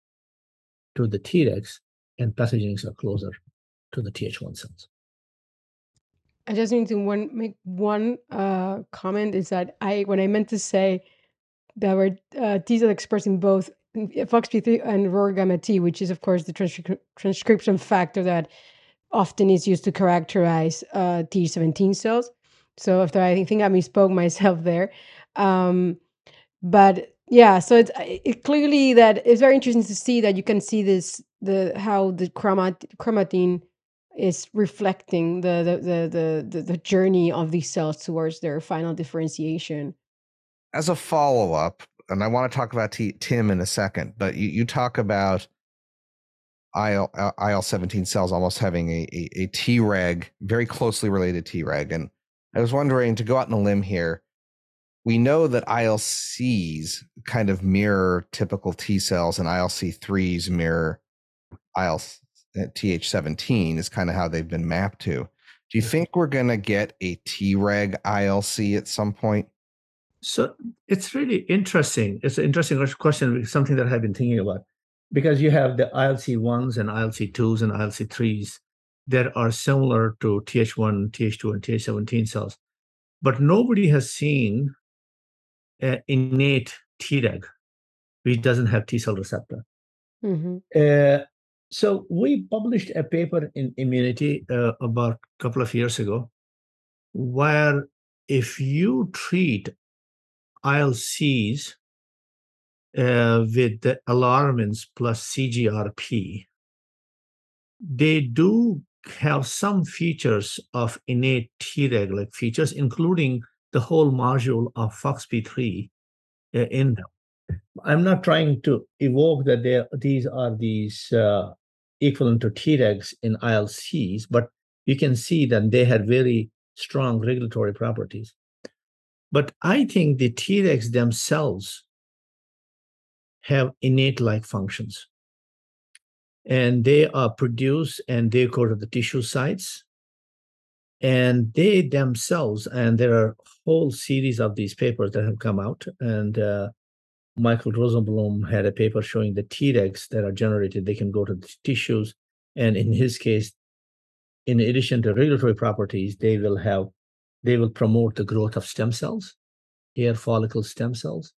to the Tregs, and pathogenics are closer to the Th1 cells. I just need to one make one uh, comment is that I when I meant to say that were uh, T cell expressing both FOXP3 and ROR gamma T, which is of course the transcri- transcription factor that often is used to characterize uh, T17 cells. So after I think I misspoke myself there, um, but yeah so it's it clearly that it's very interesting to see that you can see this the how the chromat chromatin is reflecting the the, the the the journey of these cells towards their final differentiation as a follow-up and i want to talk about T- tim in a second but you, you talk about IL, IL-17 cells almost having a, a, a Treg, very closely related Treg. And I was wondering to go out on a limb here, we know that ILCs kind of mirror typical uh, T cells and ILC3s mirror IL TH17 is kind of how they've been mapped to. Do you think we're going to get a Treg ILC at some point? So it's really interesting. It's an interesting question, something that I've been thinking about, because you have the ILC1s and ILC2s and ILC3s that are similar to TH1, TH2, and TH17 cells. But nobody has seen uh, innate Treg, which doesn't have T cell receptor. Mm-hmm. Uh, so we published a paper in Immunity uh, about a couple of years ago, where if you treat ILCs uh, with the alarmins plus CGRP, they do have some features of innate Treg like features, including the whole module of FOXP3 uh, in them. I'm not trying to evoke that these are these uh, equivalent to Tregs in ILCs, but you can see that they had very strong regulatory properties. But I think the Tregs themselves have innate-like functions. And they are produced and they go to the tissue sites. And they themselves and there are whole series of these papers that have come out. And uh, michael rosenblum had a paper showing the tregs that are generated. They can go to the tissues. And in his case in addition to regulatory properties they will have they will promote the growth of stem cells hair follicle stem cells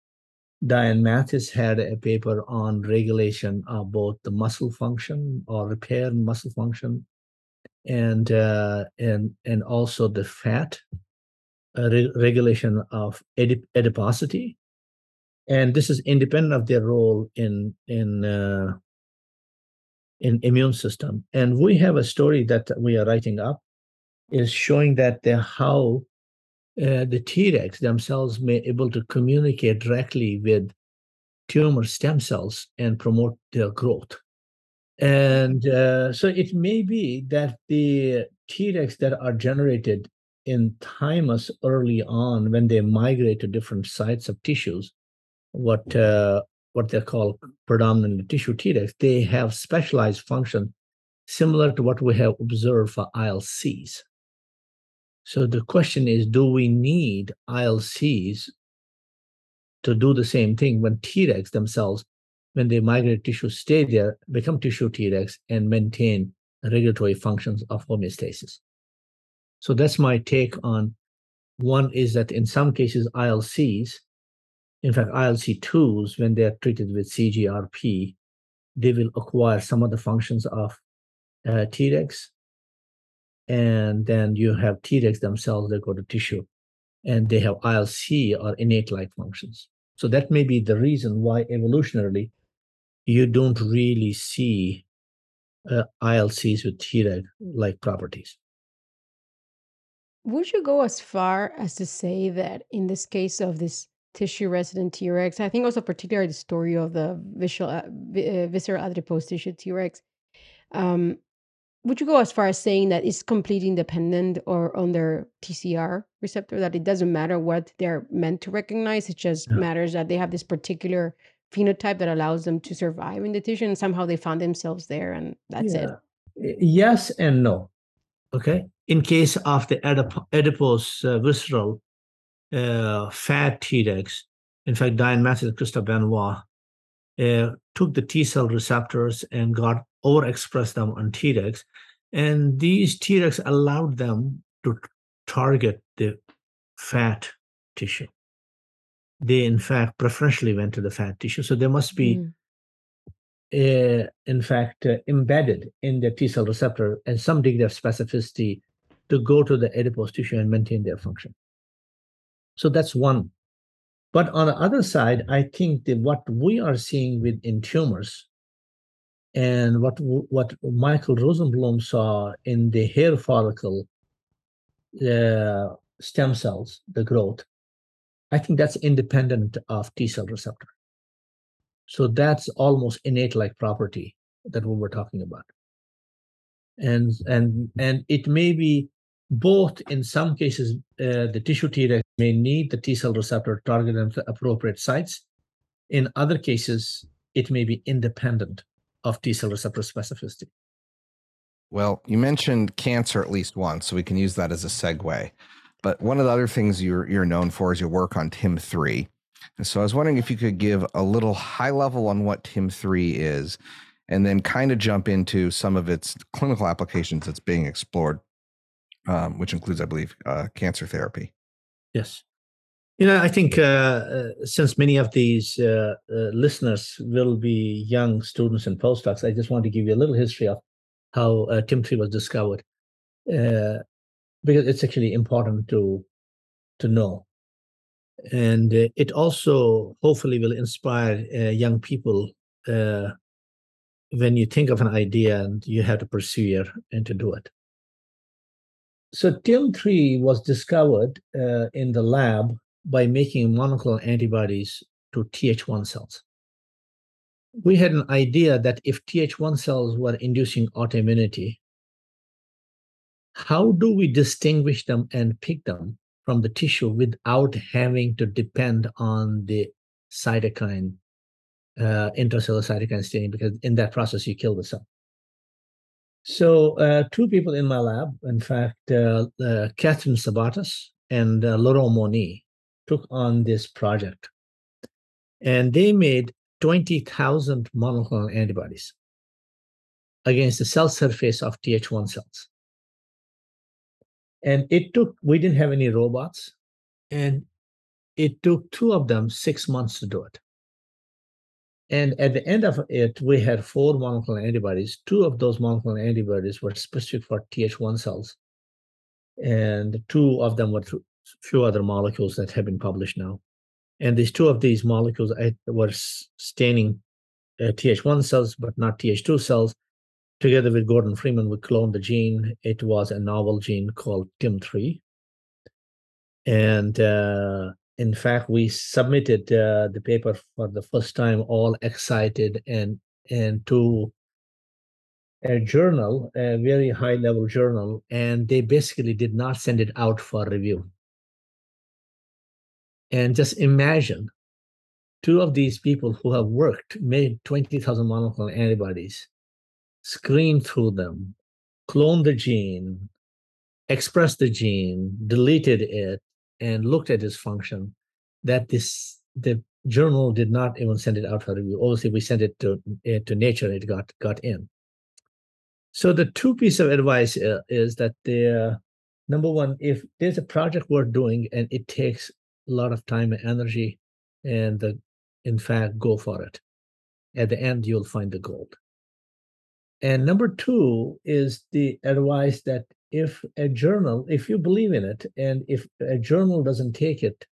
diane mathis had a paper on regulation of both the muscle function or repair and muscle function and uh, and and also the fat uh, re- regulation of adip- adiposity, and this is independent of their role in in uh, in immune system. And we have a story that we are writing up is showing that the how uh, the Tregs themselves may be able to communicate directly with tumor stem cells and promote their growth. And uh, so it may be that the Tregs that are generated in thymus early on, when they migrate to different sites of tissues, what uh, what they call predominant tissue Tregs, they have specialized function similar to what we have observed for ILCs. So the question is, do we need ILCs to do the same thing when Tregs themselves when they migrate tissue, stay there, become tissue Tregs, and maintain regulatory functions of homeostasis. So that's my take on one is that in some cases, ILCs, in fact, ILC2s, when they're treated with CGRP, they will acquire some of the functions of uh, Tregs. And then you have Tregs themselves that go to tissue and they have ILC or innate like functions. So that may be the reason why evolutionarily you don't really see uh, ILCs with Treg like properties. Would you go as far as to say that in this case of this tissue resident Tregs, I think also particularly the story of the visual, uh, uh, visceral adipose tissue Tregs, um, would you go as far as saying that it's completely independent or on their TCR receptor, that it doesn't matter what they're meant to recognize, it just yeah. matters that they have this particular phenotype that allows them to survive in the tissue and somehow they found themselves there and that's yeah. it? Yes and no. Okay. In case of the adip- adipose uh, visceral uh, fat Tregs, in fact, Diane Matthews and Christophe Benoit uh, took the T cell receptors and got overexpressed them on Tregs. And these Tregs allowed them to target the fat tissue. They, in fact, preferentially went to the fat tissue. So they must be, mm. uh, in fact, uh, embedded in the T cell receptor and some degree of specificity to go to the adipose tissue and maintain their function. So that's one but on the other side, I think that what we are seeing within tumors and what what Michael Rosenblum saw in the hair follicle uh, stem cells, the growth, I think that's independent of T cell receptor. So that's almost innate like property that we were talking about. And and and it may be both in some cases uh, the tissue Treg may need the T cell receptor targeted at appropriate sites. In other cases, it may be independent of T cell receptor specificity. Well, you mentioned cancer at least once, so we can use that as a segue. But one of the other things you're you're known for is your work on TIM3. And so I was wondering if you could give a little high level on what TIM3 is, and then kind of jump into some of its clinical applications that's being explored, um, which includes, I believe, uh, cancer therapy. Yes. You know, I think uh, uh, since many of these uh, uh, listeners will be young students and postdocs, I just want to give you a little history of how uh, TIM3 was discovered, uh, because it's actually important to to know, and it also hopefully will inspire young people when you think of an idea and you have to persevere and to do it. So TIM3 was discovered uh, in the lab by making monoclonal antibodies to Th1 cells. We had an idea that if Th1 cells were inducing autoimmunity, how do we distinguish them and pick them from the tissue without having to depend on the cytokine, uh, intracellular cytokine staining? Because in that process, you kill the cell. So, uh, two people in my lab, in fact, uh, uh, Catherine Sabatas and uh, Laurent Moni, took on this project. And they made 20,000 monoclonal antibodies against the cell surface of Th1 cells. And it took, we didn't have any robots, and it took two of them six months to do it. And at the end of it, we had four monoclonal antibodies. Two of those monoclonal antibodies were specific for Th1 cells, and two of them were few other molecules that have been published now. And these two of these molecules were staining uh, Th1 cells, but not Th2 cells. Together with Gordon Freeman, we cloned the gene. It was a novel gene called TIM3. And uh, in fact, we submitted uh, the paper for the first time, all excited and and to a journal, a very high level journal, and they basically did not send it out for review. And just imagine two of these people who have worked, made 20,000 monoclonal antibodies, screened through them, cloned the gene, expressed the gene, deleted it, and looked at its function that this the journal did not even send it out for review. Obviously, we sent it to to Nature, and it got got in. So the two piece of advice uh, is that the uh, number one, if there's a project worth doing and it takes a lot of time and energy, and the, in fact, go for it. At the end, you'll find the gold. And number two is the advice that if a journal, if you believe in it, and if a journal doesn't take it,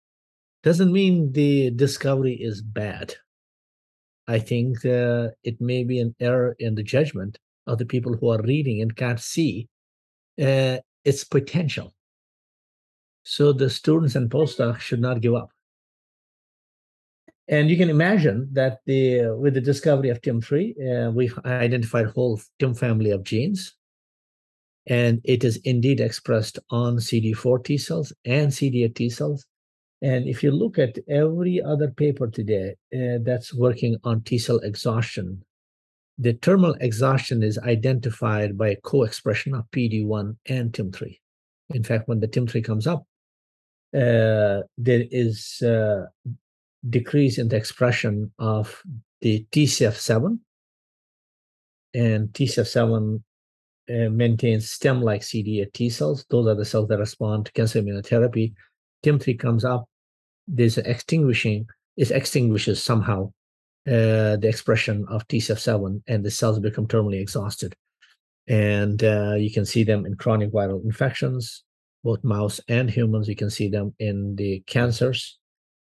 doesn't mean the discovery is bad. I think uh, it may be an error in the judgment of the people who are reading and can't see uh, its potential. So the students and postdocs should not give up. And you can imagine that the with the discovery of TIM3, uh, we identified whole TIM family of genes, and it is indeed expressed on CD4 T cells and CD8 T cells. And if you look at every other paper today uh, that's working on T cell exhaustion, the terminal exhaustion is identified by a co-expression of PD1 and TIM3. In fact, when the TIM3 comes up, there is uh, decrease in the expression of the TCF7, and TCF7 uh, maintains stem-like CD8 T cells. Those are the cells that respond to cancer immunotherapy. TIM3 comes up, there's extinguishing, it extinguishes somehow uh, the expression of TCF7, and the cells become terminally exhausted. And uh, you can see them in chronic viral infections, both mouse and humans. You can see them in the cancers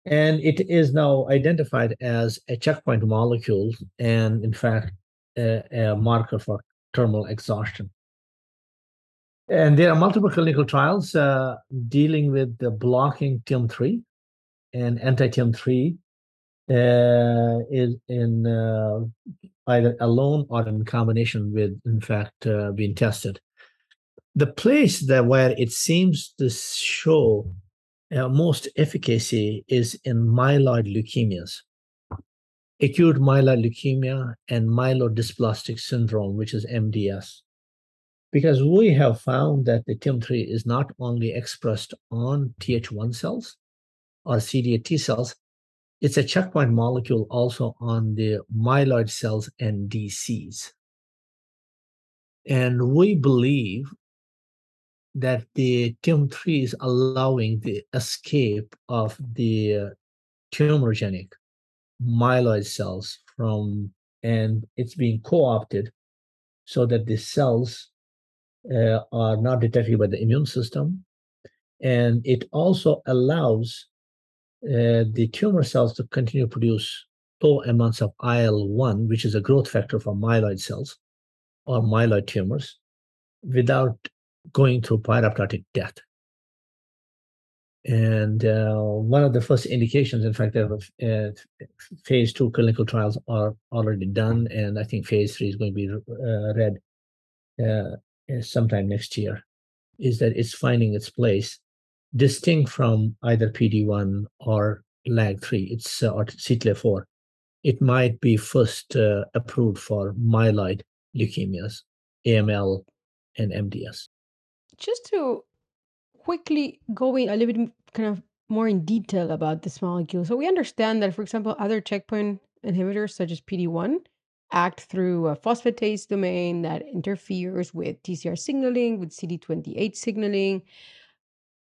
and it is now identified as a checkpoint molecule and, in fact, a, a marker for terminal exhaustion. And there are multiple clinical trials uh, dealing with the blocking TIM3 and anti-TIM3 uh, is in uh, either alone or in combination with, in fact, uh, being tested. The place that where it seems to show uh, most efficacy is in myeloid leukemias, acute myeloid leukemia and myelodysplastic syndrome, which is MDS. Because we have found that the TIM3 is not only expressed on Th1 cells or CD8 T cells, it's a checkpoint molecule also on the myeloid cells and DCs. And we believe that the TIM3 is allowing the escape of the tumorigenic myeloid cells from, and it's being co-opted so that the cells uh, are not detected by the immune system. And it also allows uh, the tumor cells to continue to produce low amounts of IL-1, which is a growth factor for myeloid cells or myeloid tumors, without going through pyroptotic death. And uh, one of the first indications, in fact, of uh, phase two clinical trials are already done, and I think phase three is going to be uh, read uh, sometime next year. Is that it's finding its place, distinct from either PD1 or LAG3, it's uh, or CTLA4. It might be first uh, approved for myeloid leukemias, AML, and MDS just to quickly go in a little bit kind of more in detail about this molecule. So we understand that, for example, other checkpoint inhibitors such as PD1 act through a phosphatase domain that interferes with TCR signaling, with CD28 signaling.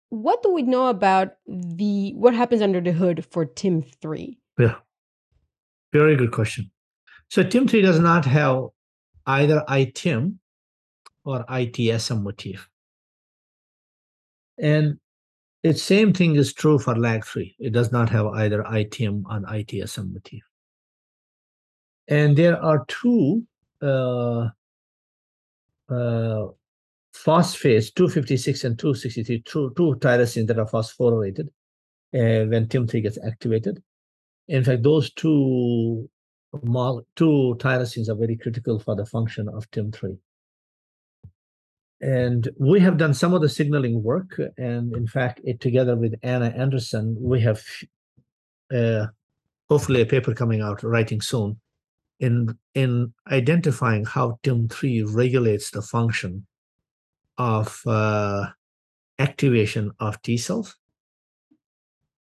What do we know about the what happens under the hood for TIM3? Yeah. Very good question. So TIM3 does not have either ITIM or ITSM motif. And the same thing is true for LAG3. It does not have either ITM or ITSM motif. And there are two uh, uh, phosphates, 256 and 263, two, two tyrosines that are phosphorylated uh, when TIM3 gets activated. In fact, those two, two tyrosines are very critical for the function of TIM3. And we have done some of the signaling work. And in fact, it together with Anna Anderson, we have uh, hopefully a paper coming out writing soon in, in identifying how TIM3 regulates the function of uh, activation of T cells.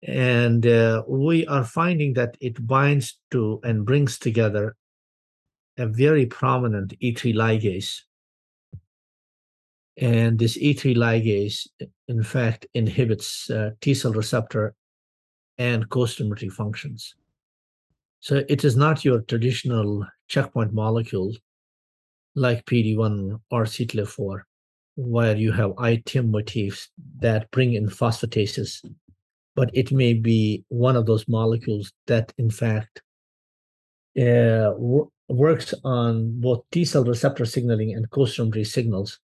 And uh, we are finding that it binds to and brings together a very prominent E3 ligase and this E3 ligase, in fact, inhibits uh, T cell receptor and co-stimulatory functions. So it is not your traditional checkpoint molecule like PD1 or CTLA4, where you have ITIM motifs that bring in phosphatases, but it may be one of those molecules that, in fact, uh, w- works on both T cell receptor signaling and costimulatory signals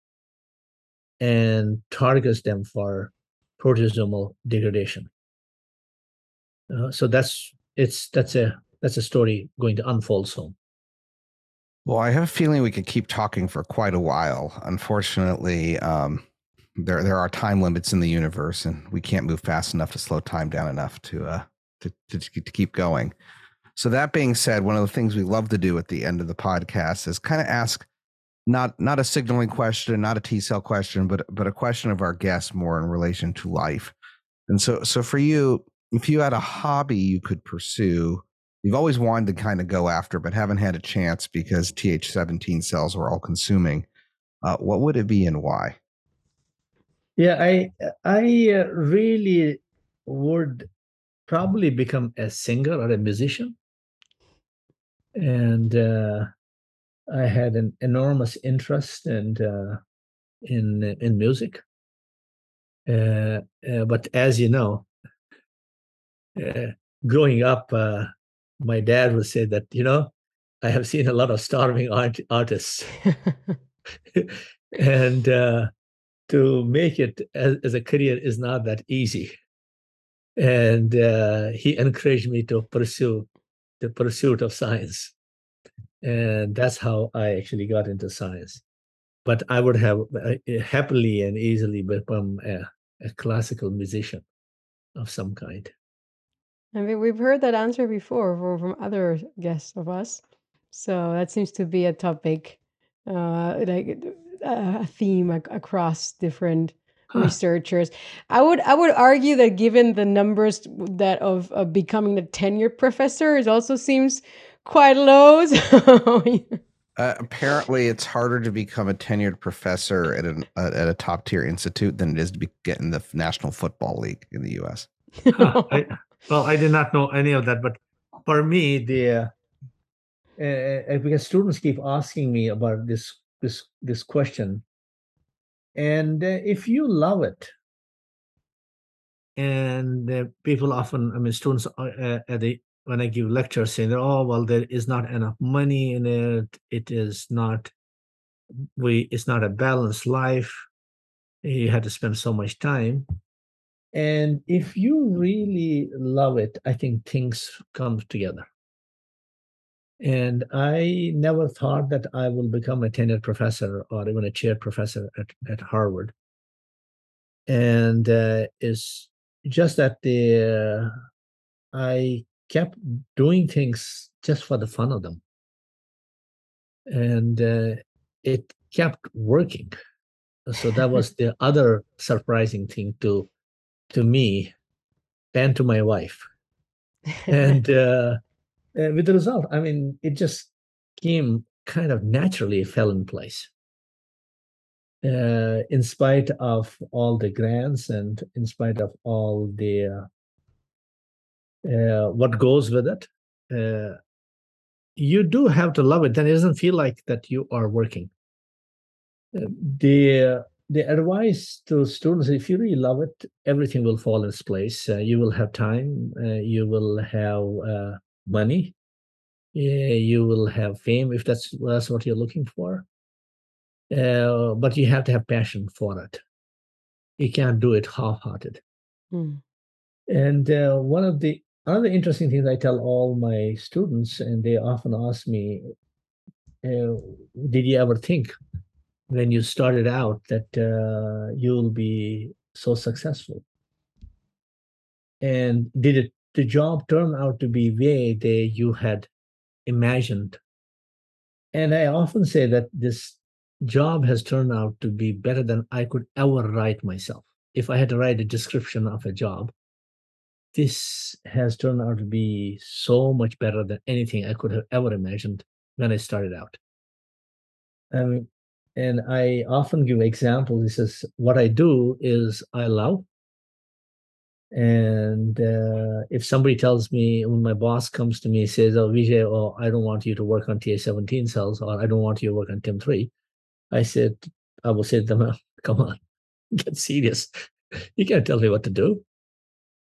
and targets them for proteasomal degradation. Uh, so that's it's that's a that's a story going to unfold soon. Well, I have a feeling we could keep talking for quite a while. Unfortunately, um, there there are time limits in the universe, and we can't move fast enough to slow time down enough to uh, to, to to keep going. So that being said, one of the things we love to do at the end of the podcast is kind of ask not not a signaling question, not a T cell question, but but a question of our guests more in relation to life. And so so for you, if you had a hobby you could pursue, you've always wanted to kind of go after, but haven't had a chance because Th17 cells were all consuming. Uh, what would it be and why? Yeah, I I uh, really would probably become a singer or a musician, and uh, I had an enormous interest and uh, in in music. Uh, uh, but as you know, uh, growing up, uh, my dad would say that you know I have seen a lot of starving art- artists, and uh, to make it as, as, a career is not that easy. And uh, he encouraged me to pursue the pursuit of science, and that's how I actually got into science. But I would have uh, happily and easily become a, a classical musician of some kind. I mean, we've heard that answer before from other guests of us. So that seems to be a topic, uh, like a theme across different huh. researchers. I would I would argue that given the numbers that of, of becoming a tenured professor, it also seems quite low. So uh, apparently, it's harder to become a tenured professor at an uh, at a top tier institute than it is to be getting the National Football League in the U.S. huh, I, well, I did not know any of that, but for me, the uh, uh, because students keep asking me about this this this question, and uh, if you love it, and uh, people often, I mean, students uh, at the when I give lectures saying oh well, there is not enough money in it. It is not we. It's not a balanced life. You had to spend so much time and if you really love it, I think things come together. And I never thought that I will become a tenured professor or even a chair professor at, at Harvard. And uh, it's just that the uh, I kept doing things just for the fun of them. And uh, it kept working. So that was the other surprising thing to to me and to my wife. and uh, uh, with the result, I mean, it just came kind of naturally fell in place. Uh, in spite of all the grants and in spite of all the uh, uh, what goes with it, uh, you do have to love it. Then it doesn't feel like that you are working. Uh, the the advice to students if you really love it everything will fall in its place uh, you will have time uh, you will have uh, money you will have fame if that's, that's what you're looking for uh, but you have to have passion for it you can't do it half-hearted mm. and uh, one of the other interesting things i tell all my students and they often ask me uh, did you ever think when you started out that uh, you'll be so successful? And did it the job turn out to be way that you had imagined? And i often say that this job has turned out to be better than i could ever write myself. If i had to write a description of a job this has turned out to be so much better than anything i could have ever imagined when i started out mean, and I often give examples. He says, What I do is I love, And uh, if somebody tells me, when my boss comes to me, says, "Oh, Vijay, oh, I don't want you to work on TA17 cells, or I don't want you to work on TIM3," I said, I will say to them, "Come on, get serious. You can't tell me what to do."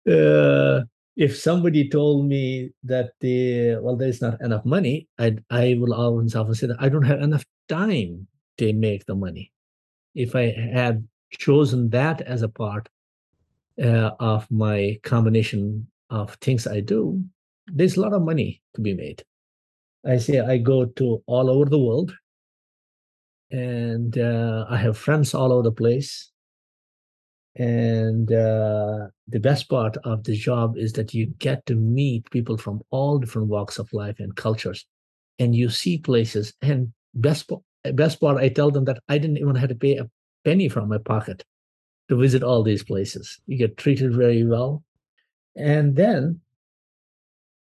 Uh, if somebody told me that the well, there's not enough money, I I will always often say that I don't have enough time to make the money. If I had chosen that as a part uh, of my combination of things I do, there's a lot of money to be made. I say I go to all over the world, and uh, I have friends all over the place. And uh, the best part of the job is that you get to meet people from all different walks of life and cultures, and you see places. And best best part, I tell them that I didn't even have to pay a penny from my pocket to visit all these places. You get treated very well. And then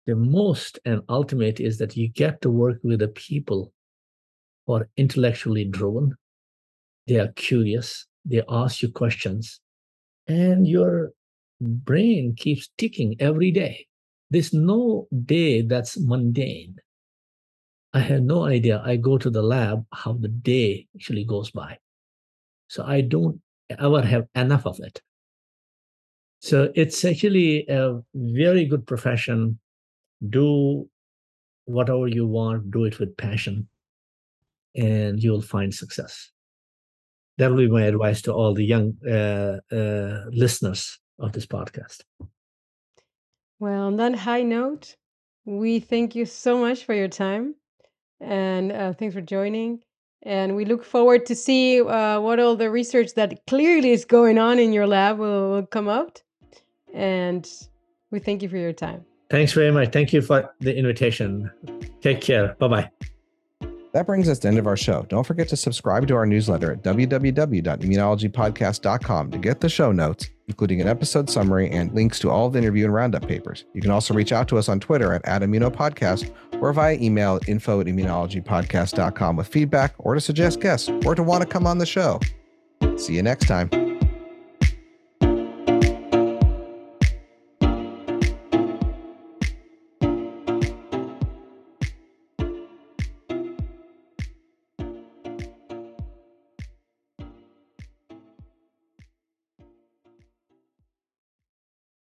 the most and ultimate is that you get to work with the people who are intellectually driven. They are curious. They ask you questions. And your brain keeps ticking every day. There's no day that's mundane. I have no idea. I go to the lab how the day actually goes by. So I don't ever have enough of it. So it's actually a very good profession. Do whatever you want, do it with passion, and you'll find success. That will be my advice to all the young uh, uh, listeners of this podcast. Well, on that high note, we thank you so much for your time and uh, thanks for joining. And we look forward to see uh, what all the research that clearly is going on in your lab will, will come out. And we thank you for your time. Thanks very much. Thank you for the invitation. Take care. Bye-bye that brings us to the end of our show. Don't forget to subscribe to our newsletter at www.immunologypodcast.com to get the show notes, including an episode summary and links to all the interview and roundup papers. You can also reach out to us on Twitter at, at immunopodcast or via email at info at immunologypodcast.com with feedback or to suggest guests or to want to come on the show. See you next time.